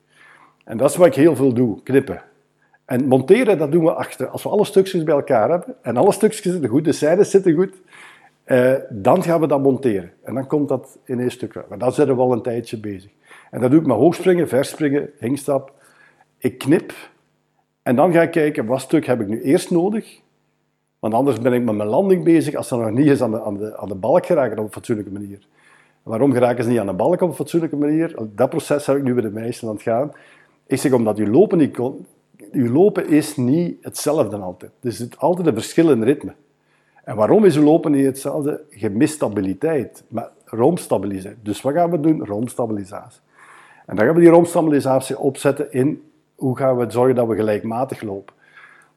En dat is wat ik heel veel doe, knippen. En monteren, dat doen we achter. Als we alle stukjes bij elkaar hebben, en alle stukjes zitten goed, de zijdes zitten goed, eh, dan gaan we dat monteren. En dan komt dat in één stuk uit. Maar daar zijn we al een tijdje bezig. En dat doe ik met hoogspringen, verspringen, hingstap. Ik knip en dan ga ik kijken, wat stuk heb ik nu eerst nodig? Want anders ben ik met mijn landing bezig als dat nog niet is aan de, aan de, aan de balk geraken op een fatsoenlijke manier. waarom geraken ze niet aan de balk op een fatsoenlijke manier? Dat proces heb ik nu bij de meisjes aan het gaan. Ik zeg, omdat je lopen niet kon... Je lopen is niet hetzelfde altijd. Er zit altijd een verschil in ritme. En waarom is lopen niet hetzelfde? Je mist stabiliteit, maar roomstabiliteit. Dus wat gaan we doen? Roomstabilisatie. En dan gaan we die roomstabilisatie opzetten in hoe gaan we zorgen dat we gelijkmatig lopen?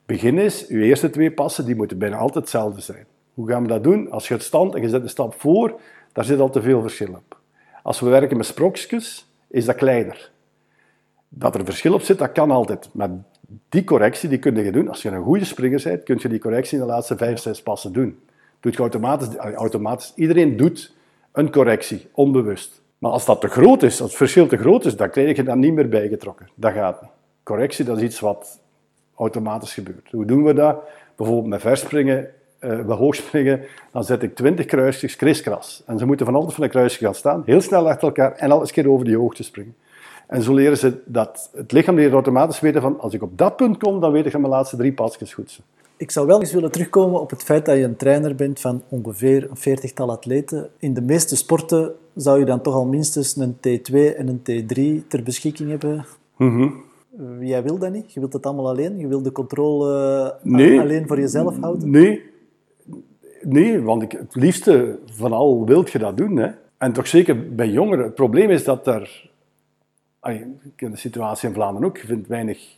Begin is, uw eerste twee passen, die moeten bijna altijd hetzelfde zijn. Hoe gaan we dat doen? Als je het stand en je zet een stap voor, daar zit al te veel verschil op. Als we werken met sprokjes, is dat kleiner. Dat er verschil op zit, dat kan altijd. Maar die correctie die kun je doen. Als je een goede springer bent, kun je die correctie in de laatste vijf, zes passen doen. Doet automatisch, automatisch. Iedereen doet een correctie, onbewust. Maar als dat te groot is, als het verschil te groot is, dan krijg je dat niet meer bijgetrokken. Dat gaat niet. Correctie, dat is iets wat automatisch gebeurt. Hoe doen we dat? Bijvoorbeeld met verspringen, uh, bij hoogspringen, dan zet ik 20 kruisjes kriskras. En ze moeten van altijd van een kruisje gaan staan, heel snel achter elkaar en al eens keer over die hoogte springen. En zo leren ze dat het lichaam leert automatisch weten van als ik op dat punt kom, dan weet ik dat mijn laatste drie pasjes goed zijn. Ik zou wel eens willen terugkomen op het feit dat je een trainer bent van ongeveer een veertigtal atleten. In de meeste sporten zou je dan toch al minstens een T2 en een T3 ter beschikking hebben. Mm Jij wil dat niet? Je wilt het allemaal alleen? Je wil de controle eh, Nee. alleen voor jezelf houden? Nee, nee want ik, het liefste van al wilt je dat doen. Hè? En toch zeker bij jongeren. Het probleem is dat er... Ik ken de situatie in Vlaanderen ook. Je vindt weinig,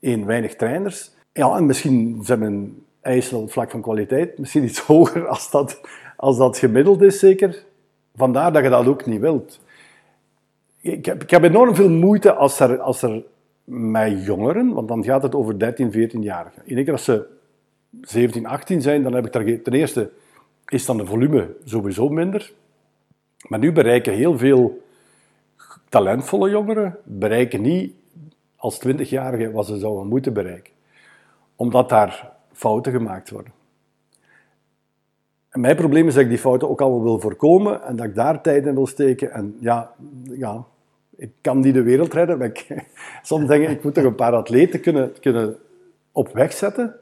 één, weinig trainers. Ja, en misschien zijn mijn eisen vlak van kwaliteit misschien iets hoger als dat, als dat gemiddeld is, zeker. Vandaar dat je dat ook niet wilt. Ik heb, ik heb enorm veel moeite als er, als er met jongeren, want dan gaat het over 13, 14-jarigen. Iedere keer als ze 17, 18 zijn, dan heb ik daar ten eerste is dan de volume sowieso minder. Maar nu bereiken heel veel talentvolle jongeren bereiken niet als 20-jarigen wat ze zouden moeten bereiken. Omdat daar fouten gemaakt worden. En mijn probleem is dat ik die fouten ook allemaal wil voorkomen en dat ik daar tijd in wil steken. En ja, ja ik kan niet de wereld redden, maar ik, soms denk ik, ik moet toch een paar atleten kunnen, kunnen op weg zetten.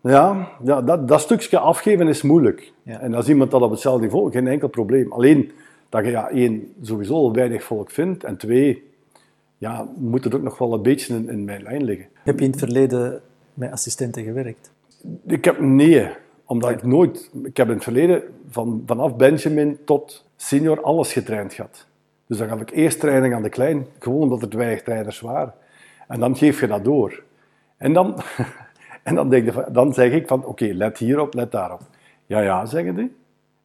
Ja, ja dat, dat stukje afgeven is moeilijk. Ja. En als iemand dat op hetzelfde niveau, geen enkel probleem. Alleen dat je ja, één, sowieso weinig volk vindt, en twee, ja, moet het ook nog wel een beetje in, in mijn lijn liggen. Heb je in het verleden met assistenten gewerkt? Ik heb nee, omdat ik nooit... Ik heb in het verleden van, vanaf Benjamin tot senior alles getraind gehad. Dus dan gaf ik eerst training aan de klein, gewoon omdat er te weinig trainers waren. En dan geef je dat door. En dan, en dan, denk je, dan zeg ik van, oké, let hierop, let daarop. Ja, ja, zeggen die.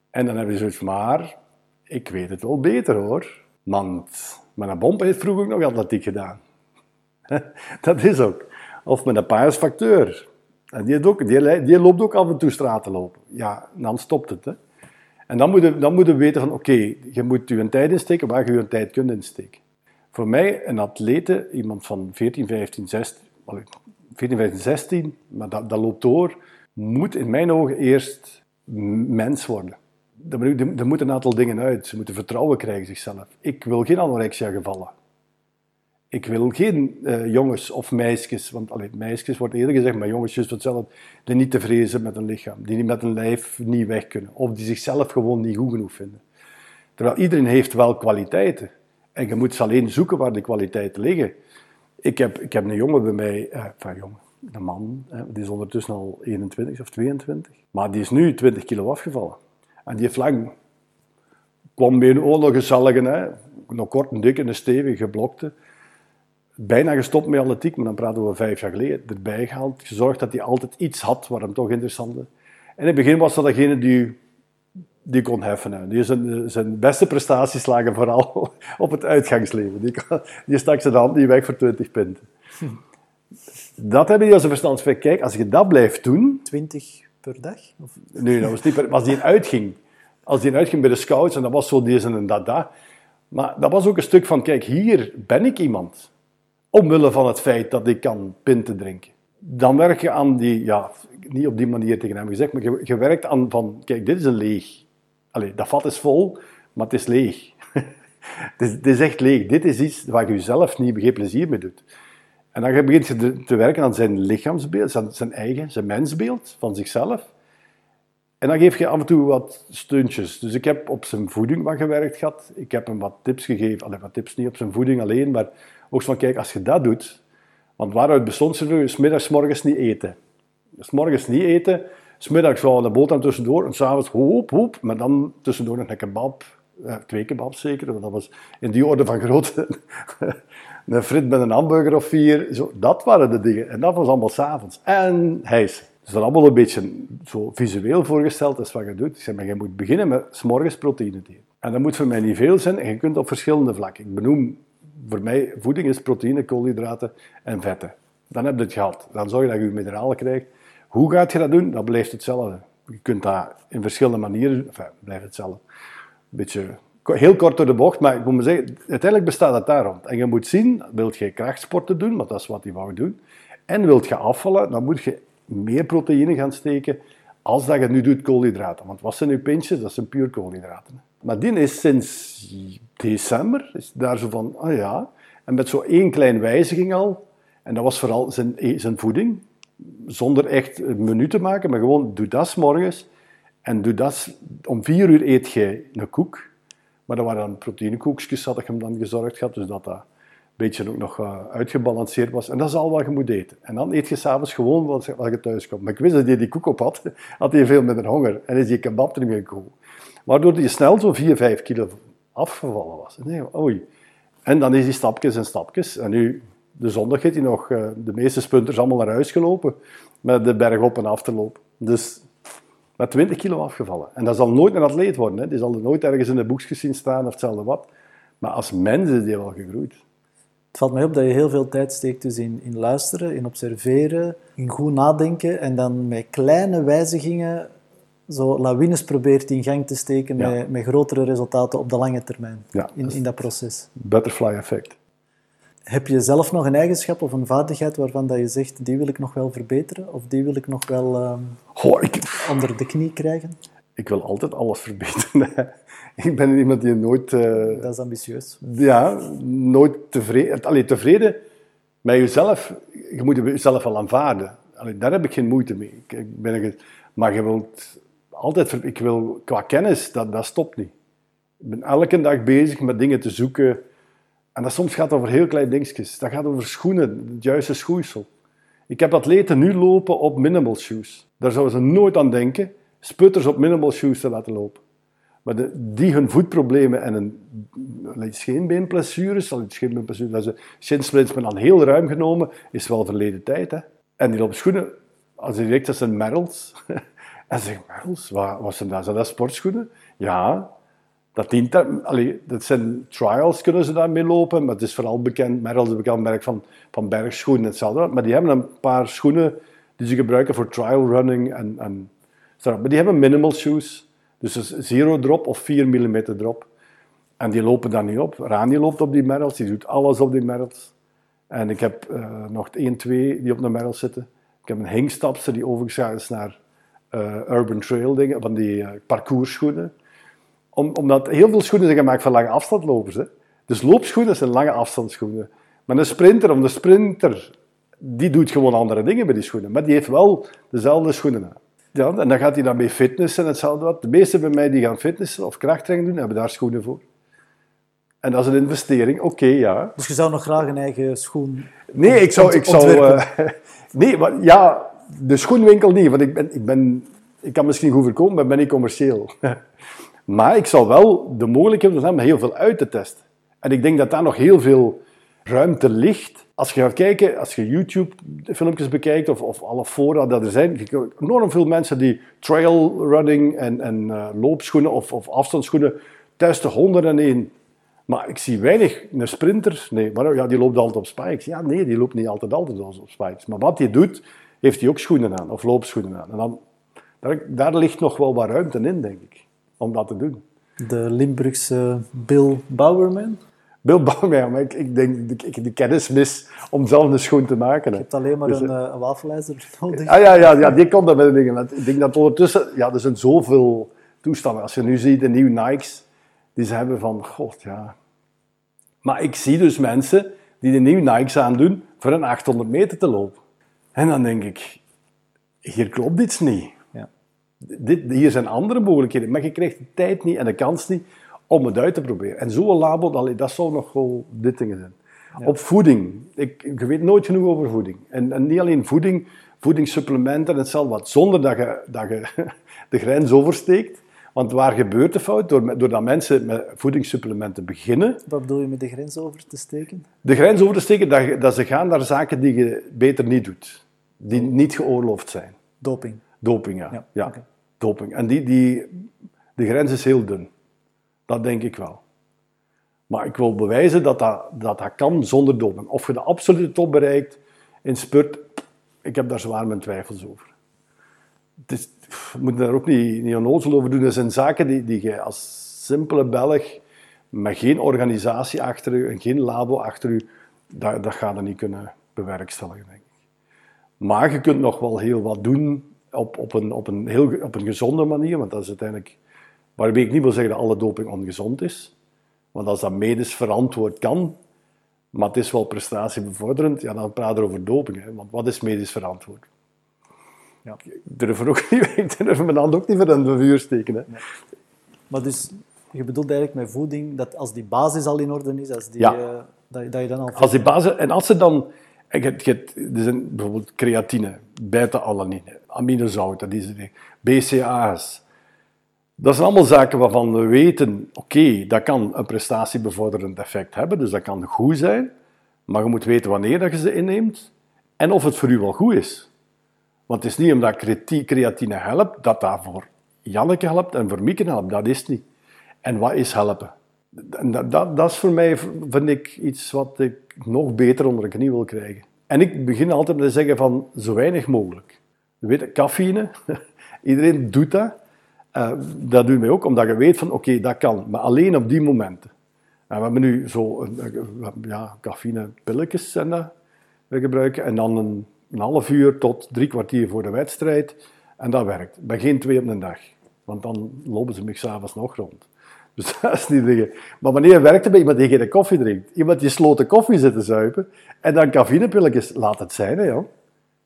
En dan heb je zoiets maar ik weet het wel beter hoor. Want mijn bomp heeft vroeger ook nog atletiek gedaan. Dat is ook. Of met een paasfacteur. En die, ook, die, die loopt ook af en toe straten lopen. Ja, dan stopt het. Hè. En dan moet je, dan moet je weten van, oké, je moet je tijd insteken waar je je tijd kunt insteken. Voor mij, een atlete, iemand van 14, 15, 16, allee, 14, 15, 16, maar dat, dat loopt door, moet in mijn ogen eerst mens worden. Er, moet- moeten een aantal dingen uit. Ze moeten vertrouwen krijgen zichzelf. Ik wil geen anorexia gevallen. Ik wil geen eh, jongens of meisjes, want allee, meisjes wordt eerder gezegd, maar jongens juist hetzelfde, die niet tevreden zijn met een lichaam, die met een lijf niet weg kunnen, of die zichzelf gewoon niet goed genoeg vinden. Terwijl iedereen heeft wel kwaliteiten. En je moet ze alleen zoeken waar die kwaliteiten liggen. Ik heb, ik heb een jongen bij mij, eh, jongen, een man, die is ondertussen al 21 of 22, maar die is nu 20 kilo afgevallen. En die lang, kwam bij een hè, nog kort, een dikke, een stevige, geblokte bijna gestopt met atletiek, maar dan praten we vijf jaar geleden, erbij gehaald, gezorgd dat hij altijd iets had wat hem toch interessant was. En in het begin was dat degene die, die kon heffen. hè. Die zijn, zijn beste prestaties lagen vooral op het uitgangsleven. Die, die stak zijn hand niet weg voor 20 punten. Dat hebben die als een verstand van, kijk, als je dat blijft doen, 20 per dag? Of, Nee, dat was niet per, als die uitging. Als die uitging bij de scouts, en dat was zo deze en dat, dat. Maar dat was ook een stuk van, kijk, hier ben ik iemand. Omwille van het feit dat ik kan pinten drinken. Dan werk je aan die, ja, niet op die manier tegen hem gezegd, maar je, werkt aan van, kijk, dit is een leeg. Allee, dat vat is vol, maar het is leeg. het, is, het is echt leeg. Dit is iets waar je zelf niet geen plezier mee doet. En dan begint je te- werken aan zijn lichaamsbeeld, zijn, zijn eigen, zijn mensbeeld van zichzelf. En dan geef je af en toe wat steuntjes. Dus ik heb op zijn voeding wat gewerkt gehad. Ik heb hem wat tips gegeven. Allee, wat tips niet op zijn voeding alleen, maar ook van, kijk, als je dat doet... Want waaruit bestond ze nu? Smiddags, morgens niet eten. Dus morgens niet eten, smiddags wel een boterham tussendoor en s'avonds hoop, hoop, maar dan tussendoor nog een kebab. Eh, twee kebabs zeker, want dat was in die orde van grootte. Een frit met een hamburger of vier, zo, dat waren de dingen. En dat was allemaal s'avonds. En hijs. Dus dat allemaal een beetje zo visueel voorgesteld is wat je doet. Ik maar je moet beginnen met 's morgens proteïne te eten. En dat moet voor mij niet veel zijn en je kunt op verschillende vlakken. Ik benoem, voor mij, voeding is proteïne, koolhydraten en vetten. Dan heb je het gehad. Dan zorg je dat je je mineralen krijgt. Hoe gaat je dat doen? Dat blijft hetzelfde. Je kunt dat in verschillende manieren. Enfin, blijft hetzelfde. Een beetje heel kort door de bocht, maar ik moet maar zeggen, uiteindelijk bestaat het daar rond. En je moet zien, wilt je krachtsporten doen, want dat is wat hij wou doen, en wilt je afvallen, dan moet je meer proteïne gaan steken als dat je nu doet koolhydraten. Want wat zijn nu pintjes? Dat zijn puur koolhydraten. Maar die is sinds december. Is daar zo van, ah ja. En met zo één klein wijziging al. En dat was vooral zijn, zijn voeding. Zonder echt een menu te maken, maar gewoon doe dat 's morgens. En doe dat, om vier uur eet je een koek. Maar dat waren dan proteïnekoekjes, had ik hem dan gezorgd gehad. Dus dat dat een beetje ook nog uh, uitgebalanceerd was. En dat is al wat je moet eten. En dan eet je s'avonds gewoon wat, wat je thuis komt. Maar ik wist dat hij die koek op had, had hij veel minder honger. En is die kebab er meer gekomen. Waardoor hij snel zo'n 4, 5 kilo afgevallen was. Oei. En dan is hij stapjes en stapjes. En nu, de zondag heeft hij nog uh, de meeste spunters allemaal naar huis gelopen. Met de berg op en af te lopen. Dus met 20 kilo afgevallen. En dat zal nooit een atleet worden. Hè. Die zal er nooit ergens in de boekjes zien staan of hetzelfde wat. Maar als mens is die wel gegroeid. Het valt mij op dat je heel veel tijd steekt dus in, in luisteren, in observeren, in goed nadenken en dan met kleine wijzigingen zo lawines probeert in gang te steken met, met grotere resultaten op de lange termijn ja, in, in dat proces. Butterfly effect. Heb je zelf nog een eigenschap of een vaardigheid waarvan dat je zegt, die wil ik nog wel verbeteren? Of die wil ik nog wel um, ik... onder de knie krijgen? Ik wil altijd alles verbeteren. ik ben iemand die nooit... Uh, dat is ambitieus. Ja, nooit tevreden... Allee, tevreden met jezelf. Je moet jezelf wel aanvaarden. Allee, daar heb ik geen moeite mee. Ik, ben, maar je wilt altijd... Ik wil, qua kennis, dat, dat stopt niet. Ik ben elke dag bezig met dingen te zoeken en dat soms gaat over heel kleine dingetjes. Dat gaat over schoenen, het juiste schoeisel. Ik heb atleten nu lopen op minimal shoes. Daar zouden ze nooit aan denken, sputters op minimal shoes te laten lopen. Maar die hun voetproblemen en een scheenbeenblessures, scheenbeenblessures, dat is shinsplints men dan heel ruim genomen, is wel verleden tijd. En die lopen schoenen, als direct dat zijn Merrells. en ze zeggen, Merrells, wat, wat zijn dat? Zijn dat sportschoenen? Ja, dat, dient, dat zijn trials, kunnen ze daarmee lopen, maar het is vooral bekend, Merrell is bekend merk van, van bergschoenen. Maar die hebben een paar schoenen die ze gebruiken voor trial running. En, en, maar die hebben minimal shoes, dus zero drop of 4 mm drop. En die lopen daar niet op. Rani loopt op die Merrells, die doet alles op die Merrells. En ik heb uh, nog 1, 2 die op de Merrells zitten. Ik heb een hingstapster die overgegaan is naar uh, urban trail dingen, van die uh, om, omdat heel veel schoenen zijn gemaakt van lange afstandlopers. Hè. Dus loopschoenen zijn lange afstandsschoenen. Maar een sprinter, om de sprinter, die doet gewoon andere dingen bij die schoenen. Maar die heeft wel dezelfde schoenen aan. Ja, en dan gaat hij dan mee fitnessen en hetzelfde wat. De meesten bij mij die gaan fitnessen of krachttraining doen, hebben daar schoenen voor. En dat is een investering, oké, ja. Dus je zou nog graag een eigen schoen Nee, ik zou... Ik zou uh, nee, maar ja, de schoenwinkel niet. Want ik, ben, ik, ben, ik kan misschien goed verkopen, maar ben niet commercieel. Maar ik zal wel de mogelijkheid hebben om heel veel uit te testen. En ik denk dat daar nog heel veel ruimte ligt. Als je gaat kijken, als je YouTube-filmpjes bekijkt of, of alle fora dat er zijn, enorm veel mensen die trail running en, en uh, loopschoenen of, of afstandsschoenen testen, honderden en één. Maar ik zie weinig een sprinter. Nee, maar ja, die loopt altijd op spikes. Ja, nee, die loopt niet altijd altijd op spikes. Maar wat hij doet, heeft hij ook schoenen aan of loopschoenen aan. En dan, daar, daar ligt nog wel wat ruimte in, denk ik om dat te doen. De Limburgse Bill Bowerman? Bill Bowerman, maar ik, ik denk dat ik de kennis mis om zelf een schoen te maken. Je hebt alleen maar dus, een, uh, een wafelijzer nodig. Ah, ja, ja, ja, die komt dat met de dingen. Ik denk dat ondertussen, ja, er zijn zoveel toestanden. Als je nu ziet de nieuwe Nikes, die ze hebben van, god ja. Maar ik zie dus mensen die de nieuwe Nikes aandoen voor een 800 meter te lopen. En dan denk ik, hier klopt iets niet dit, hier zijn andere mogelijkheden, maar je krijgt de tijd niet en de kans niet om het uit te proberen. En zo'n labo, dat zou nog wel dit dingen zijn. Op voeding. Ik, ik weet nooit genoeg over voeding. En, en niet alleen voeding, voedingssupplementen en hetzelfde wat. Zonder dat je, dat je de grens oversteekt. Want waar gebeurt de fout? Doordat mensen met voedingssupplementen beginnen. Wat bedoel je met de grens over te steken? De grens over te steken, dat, dat ze gaan naar zaken die je beter niet doet. Die niet geoorloofd zijn. Doping. Doping, ja. ja En die, die, de grens is heel dun. Dat denk ik wel. Maar ik wil bewijzen dat dat, dat, kan zonder doping. Of je de absolute top bereikt in spurt, ik heb daar zwaar mijn twijfels over. Het is, moet daar ook niet, niet onnozel over doen. Dat zijn zaken die, die je als simpele Belg, met geen organisatie achter u en geen labo achter u, dat, dat gaat er niet kunnen bewerkstelligen, denk ik. Maar je kunt nog wel heel wat doen op, op, een, op, een heel, op een gezonde manier, want dat is uiteindelijk... Waarbij ik niet wil zeggen dat alle doping ongezond is. Want als dat medisch verantwoord kan, maar het is wel prestatiebevorderend, ja, dan praten we over doping. Hè. Want wat is medisch verantwoord? Ja. Ik durf ook niet, ik durf mijn hand ook niet voor in de vuur steken. Hè. Maar dus, je bedoelt eigenlijk met voeding dat als die basis al in orde is, als die, ja. uh, dat, dat, je dan al... Als die basis, en als ze dan... er zijn bijvoorbeeld creatine, beta-alanine, aminozouten, die BCA's. Dat zijn allemaal zaken waarvan we weten, oké, dat kan een prestatiebevorderend effect hebben, dus dat kan goed zijn, maar je moet weten wanneer dat je ze inneemt en of het voor u wel goed is. Want het is niet omdat creatine helpt, dat dat voor Janneke helpt en voor Mieke helpt. Dat is niet. En wat is helpen? Dat, dat, dat is voor mij, vind ik, iets wat ik nog beter onder de knie wil krijgen. En ik begin altijd met te zeggen van zo weinig mogelijk. Je weet, cafeïne, iedereen doet dat. Uh, dat doet mij ook, omdat je weet van oké, dat kan, maar alleen op die momenten. En we hebben nu zo ja, cafeïne pilletjes en dat we gebruiken. En dan een, een half uur tot drie kwartier voor de wedstrijd. En dat werkt. Bij geen twee op een dag. Want dan lopen ze me s'avonds nog rond. Dus dat is niet dingen. Maar wanneer werkt het bij iemand die geen koffie drinkt? Iemand die sloten koffie zit te zuipen en dan cafeïnepilletjes, laat het zijn, hè, joh.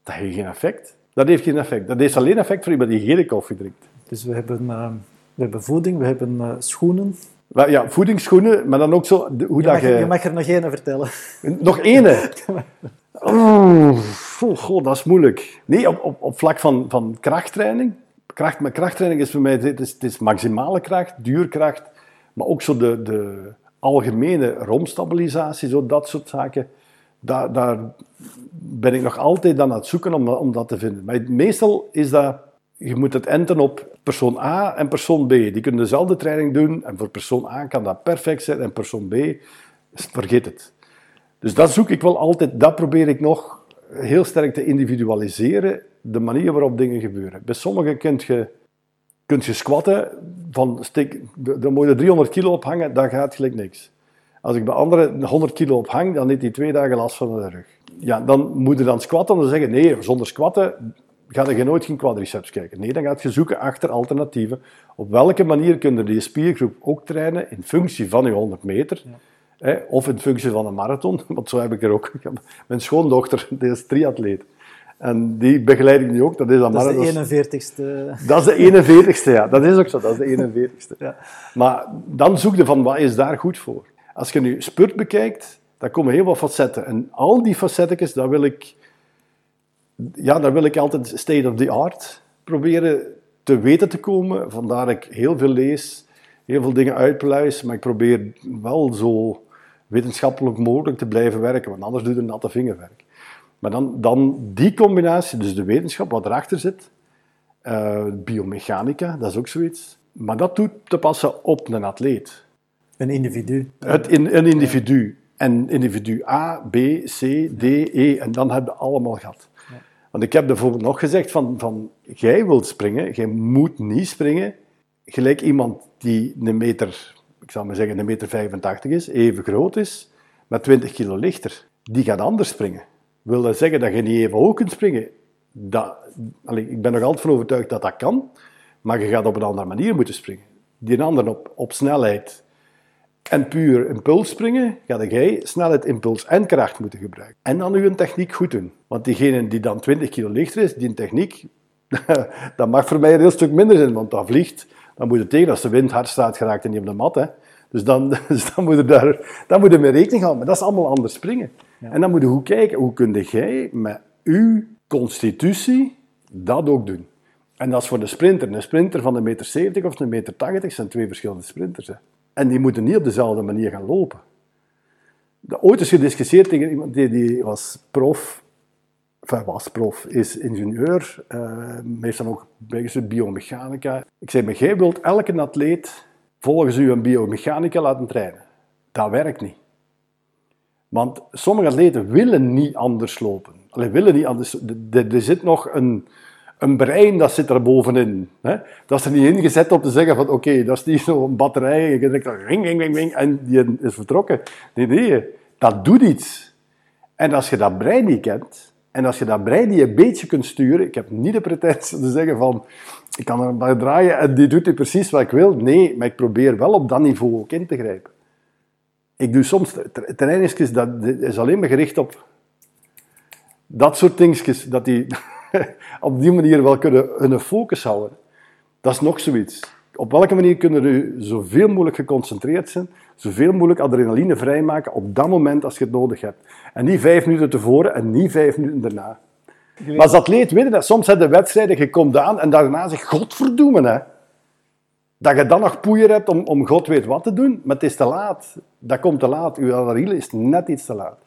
dat heeft geen effect. Dat heeft geen effect. Dat heeft alleen effect voor iemand die geen koffie drinkt. Dus we hebben, uh, we hebben voeding, we hebben uh, schoenen. Ja, voedingsschoenen, maar dan ook zo... Hoe je, dat mag, je... je mag er nog één vertellen. Nog één? oh, god, dat is moeilijk. Nee, op, op, op vlak van, van krachttraining. Kracht, met krachttraining is voor mij het is, het is maximale kracht, duurkracht, maar ook zo de, de algemene romstabilisatie, zo dat soort zaken. Daar, daar ben ik nog altijd aan het zoeken om, om dat te vinden. Maar meestal is dat je moet het enten op persoon A en persoon B. Die kunnen dezelfde training doen en voor persoon A kan dat perfect zijn en persoon B, vergeet het. Dus dat zoek ik wel altijd, dat probeer ik nog heel sterk te individualiseren, de manier waarop dingen gebeuren. Bij sommigen kun je, kunt je squatten, van stik, dan moet je 300 kilo ophangen, dat gaat gelijk niks. Als ik bij anderen 100 kilo ophang, dan heeft hij twee dagen last van de rug. Ja, dan moet je dan squatten en dan zeggen, nee, zonder squatten ga je nooit geen quadriceps kijken. Nee, dan gaat je zoeken achter alternatieven. Op welke manier kun je die spiergroep ook trainen in functie van je 100 meter? Hè, of in functie van een marathon, want zo heb ik er ook. Mijn schoondochter, die is triatleet. En die begeleid ik nu ook. Dat is, dat is de 41ste. Dat is de 41ste, ja. Dat is ook zo, dat is de 41ste. Ja. Maar dan zoek je van, wat is daar goed voor? Als je nu spurt bekijkt, dan komen heel veel facetten. En al die facetten, daar wil ik ja, daar wil ik altijd state of the art proberen te weten te komen. Vandaar ik heel veel lees, heel veel dingen uitpluis, maar ik probeer wel zo wetenschappelijk mogelijk te blijven werken, want anders doe je een natte vingerwerk. Maar dan, dan die combinatie, dus de wetenschap, wat erachter zit, uh, biomechanica, dat is ook zoiets. Maar dat doet te passen op een atleet. Een individu. Het, in, een individu. En individu A, B, C, D, E, en dan heb je allemaal gehad. Want ik heb bijvoorbeeld nog gezegd van, van jij wilt springen, jij moet niet springen gelijk iemand die een meter, ik zal maar zeggen een meter 85 is, even groot is, met 20 kilo lichter. Die gaat anders springen. Wil dat zeggen dat je niet even hoog kunt springen? Dat, ik ben nog altijd van overtuigd dat dat kan, maar je gaat op een andere manier moeten springen. Die ander op, op snelheid en puur impuls springen, ga jij snelheid, impuls en kracht moeten gebruiken. En dan uw techniek goed doen. Want diegene die dan 20 kilo lichter is, die techniek, dat mag voor mij een heel stuk minder zijn, want dat vliegt. Dan moet je tegen als de wind hard staat geraakt en niet op de mat. Dus, dan, dus dan, moet je daar, dan moet je mee rekening houden. Maar dat is allemaal anders springen. En dan moet je goed kijken, hoe kun jij met uw constitutie dat ook doen? En dat is voor de sprinter. Een sprinter van een meter 70 of een meter 80 zijn twee verschillende sprinters. Hè. En die moeten niet op dezelfde manier gaan lopen. De, ooit is gediscussieerd tegen iemand die, die was prof, enfin was prof, is ingenieur, uh, meestal ook biomechanica. Ik zei, maar jij wilt elke atleet volgens u een biomechanica laten trainen. Dat werkt niet. Want sommige atleten willen niet anders lopen. Willen niet anders. Er zit nog een, een brein dat zit er bovenin. Hè? Dat is er niet ingezet om te zeggen van oké, dat is niet zo'n batterij je denkt ring, ring, ring, ring, en die is vertrokken. Nee, nee, dat doet iets. En als je dat brein niet kent, en als je dat brein niet een beetje kunt sturen, ik heb niet de pretentie te zeggen van ik kan er bij draaien en die doet precies wat ik wil. Nee, maar ik probeer wel op dat niveau ook in te grijpen. Ik doe soms trainingsjes, dat is alleen maar gericht op dat soort dingetjes, dat die op die manier wel kunnen hun focus houden. Dat is nog zoiets. Op welke manier kunnen u zoveel mogelijk geconcentreerd zijn, zoveel mogelijk adrenaline vrijmaken op dat moment als je het nodig hebt. En niet vijf minuten tevoren en niet vijf minuten daarna. Maar als atleet weet je dat soms de wedstrijden, je komt aan en daarna zeg godverdoemen hè. Dat je dan nog poeier hebt om, om god weet wat te doen, maar het is te laat. Dat komt te laat. Uw adrenaline is net iets te laat.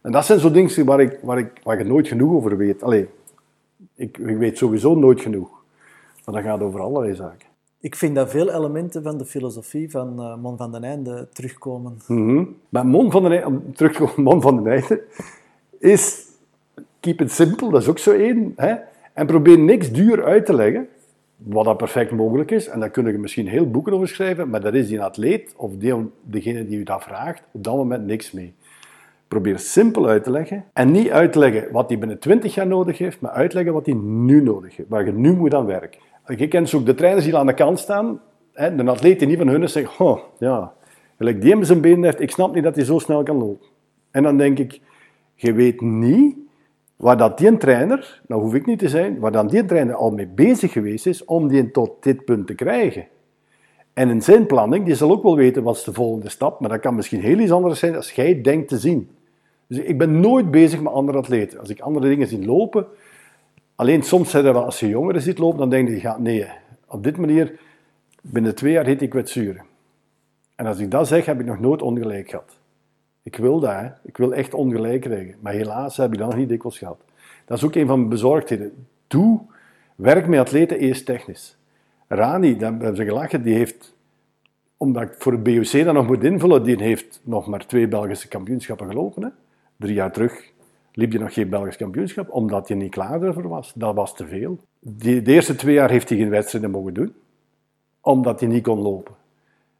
En dat zijn zo dingen waar ik, waar ik, waar ik nooit genoeg over weet. Allee, ik, ik weet sowieso nooit genoeg. Maar dat gaat over allerlei zaken. Ik vind dat veel elementen van de filosofie van uh, Mon van den Einde terugkomen. Mm Maar Mon van den Einde, van den is keep it simple, dat is ook zo één. Hè? En probeer niks duur uit te leggen, wat dat perfect mogelijk is. En daar kun je misschien heel boeken over schrijven, maar daar is die atleet of die, degene die u dat vraagt op dat moment niks mee. Probeer simpel uit te leggen en niet uitleggen wat hij binnen 20 jaar nodig heeft, maar uitleggen wat hij nu nodig heeft, waar je nu moet aan werken. Je kent zo ook de trainers die aan de kant staan, hè, de atleet die niet van hun zegt, oh, ja, gelijk die hem zijn benen heeft, ik snap niet dat hij zo snel kan lopen. En dan denk ik, je weet niet waar dat die trainer, nou hoef ik niet te zijn, waar dan die trainer al mee bezig geweest is om die tot dit punt te krijgen. En in zijn planning, die zal ook wel weten wat is de volgende stap, maar dat kan misschien heel iets anders zijn als jij denkt te zien. Dus ik ben nooit bezig met andere atleten. Als ik andere dingen zie lopen, alleen soms zijn er als je jongeren ziet lopen, dan denk je, ja, nee, op dit manier, binnen twee jaar heet ik kwetsuren. En als ik dat zeg, heb ik nog nooit ongelijk gehad. Ik wil dat, ik wil echt ongelijk krijgen. Maar helaas heb ik dat nog niet dikwijls gehad. Dat is ook een van mijn bezorgdheden. Doe, werk met atleten eerst technisch. Rani, daar hebben ze gelachen, die heeft, omdat ik voor het BOC dat nog moet invullen, die heeft nog maar twee Belgische kampioenschappen gelopen. Hè. Drie jaar terug liep je nog geen Belgisch kampioenschap, omdat je niet klaar ervoor was. Dat was te veel. De eerste twee jaar heeft hij geen wedstrijden mogen doen, omdat hij niet kon lopen.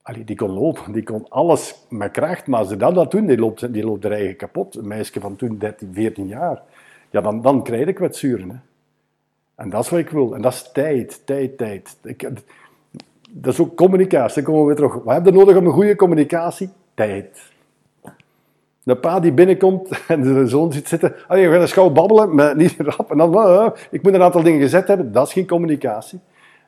Allee, die kon lopen, die kon alles met kracht, maar als ze dat, doen, die loopt, die loopt er eigen kapot. Een meisje van toen, 13, 14 jaar, ja, dan, dan krijg ik kwetsuren. En dat is wat ik wil. En dat is tijd, tijd, tijd. Dat is ook communicatie. Dan komen we terug. Wat heb je nodig om een goede communicatie? Tijd. De pa die binnenkomt en de zoon zit zitten. Allee, we gaan eens gauw babbelen, maar niet rap. En dan, ik moet een aantal dingen gezet hebben. Dat is geen communicatie.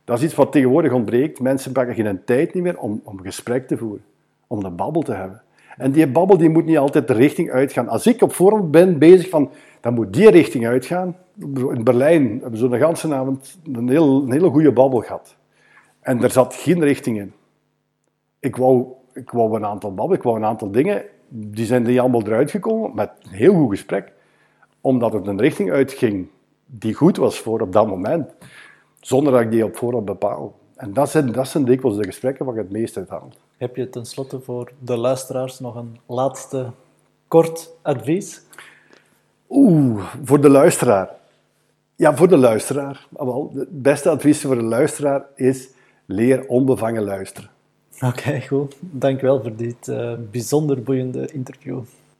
Dat is iets wat tegenwoordig ontbreekt. Mensen pakken geen tijd niet meer om, om gesprek te voeren, om een babbel te hebben. En die babbel die moet niet altijd de richting uitgaan. Als ik op voorhand ben bezig van, dan moet die richting uitgaan. In Berlijn hebben we zo'n hele avond een, heel, een hele goede babbel gehad. En er zat geen richting in. Ik wou, ik wou een aantal babbel, ik wou een aantal dingen, die zijn niet allemaal eruit gekomen met een heel goed gesprek. Omdat het een richting uitging die goed was voor op dat moment zonder dat ik die op voorhand bepaal. En dat zijn, dat zijn dikwijls de gesprekken waar ik het meest uit haal. Heb je tenslotte voor de luisteraars nog een laatste kort advies? Oeh, voor de luisteraar. Ja, voor de luisteraar. Wel, het beste advies voor de luisteraar is leer onbevangen luisteren. Oké, goed. Dank wel voor dit uh, bijzonder boeiende interview.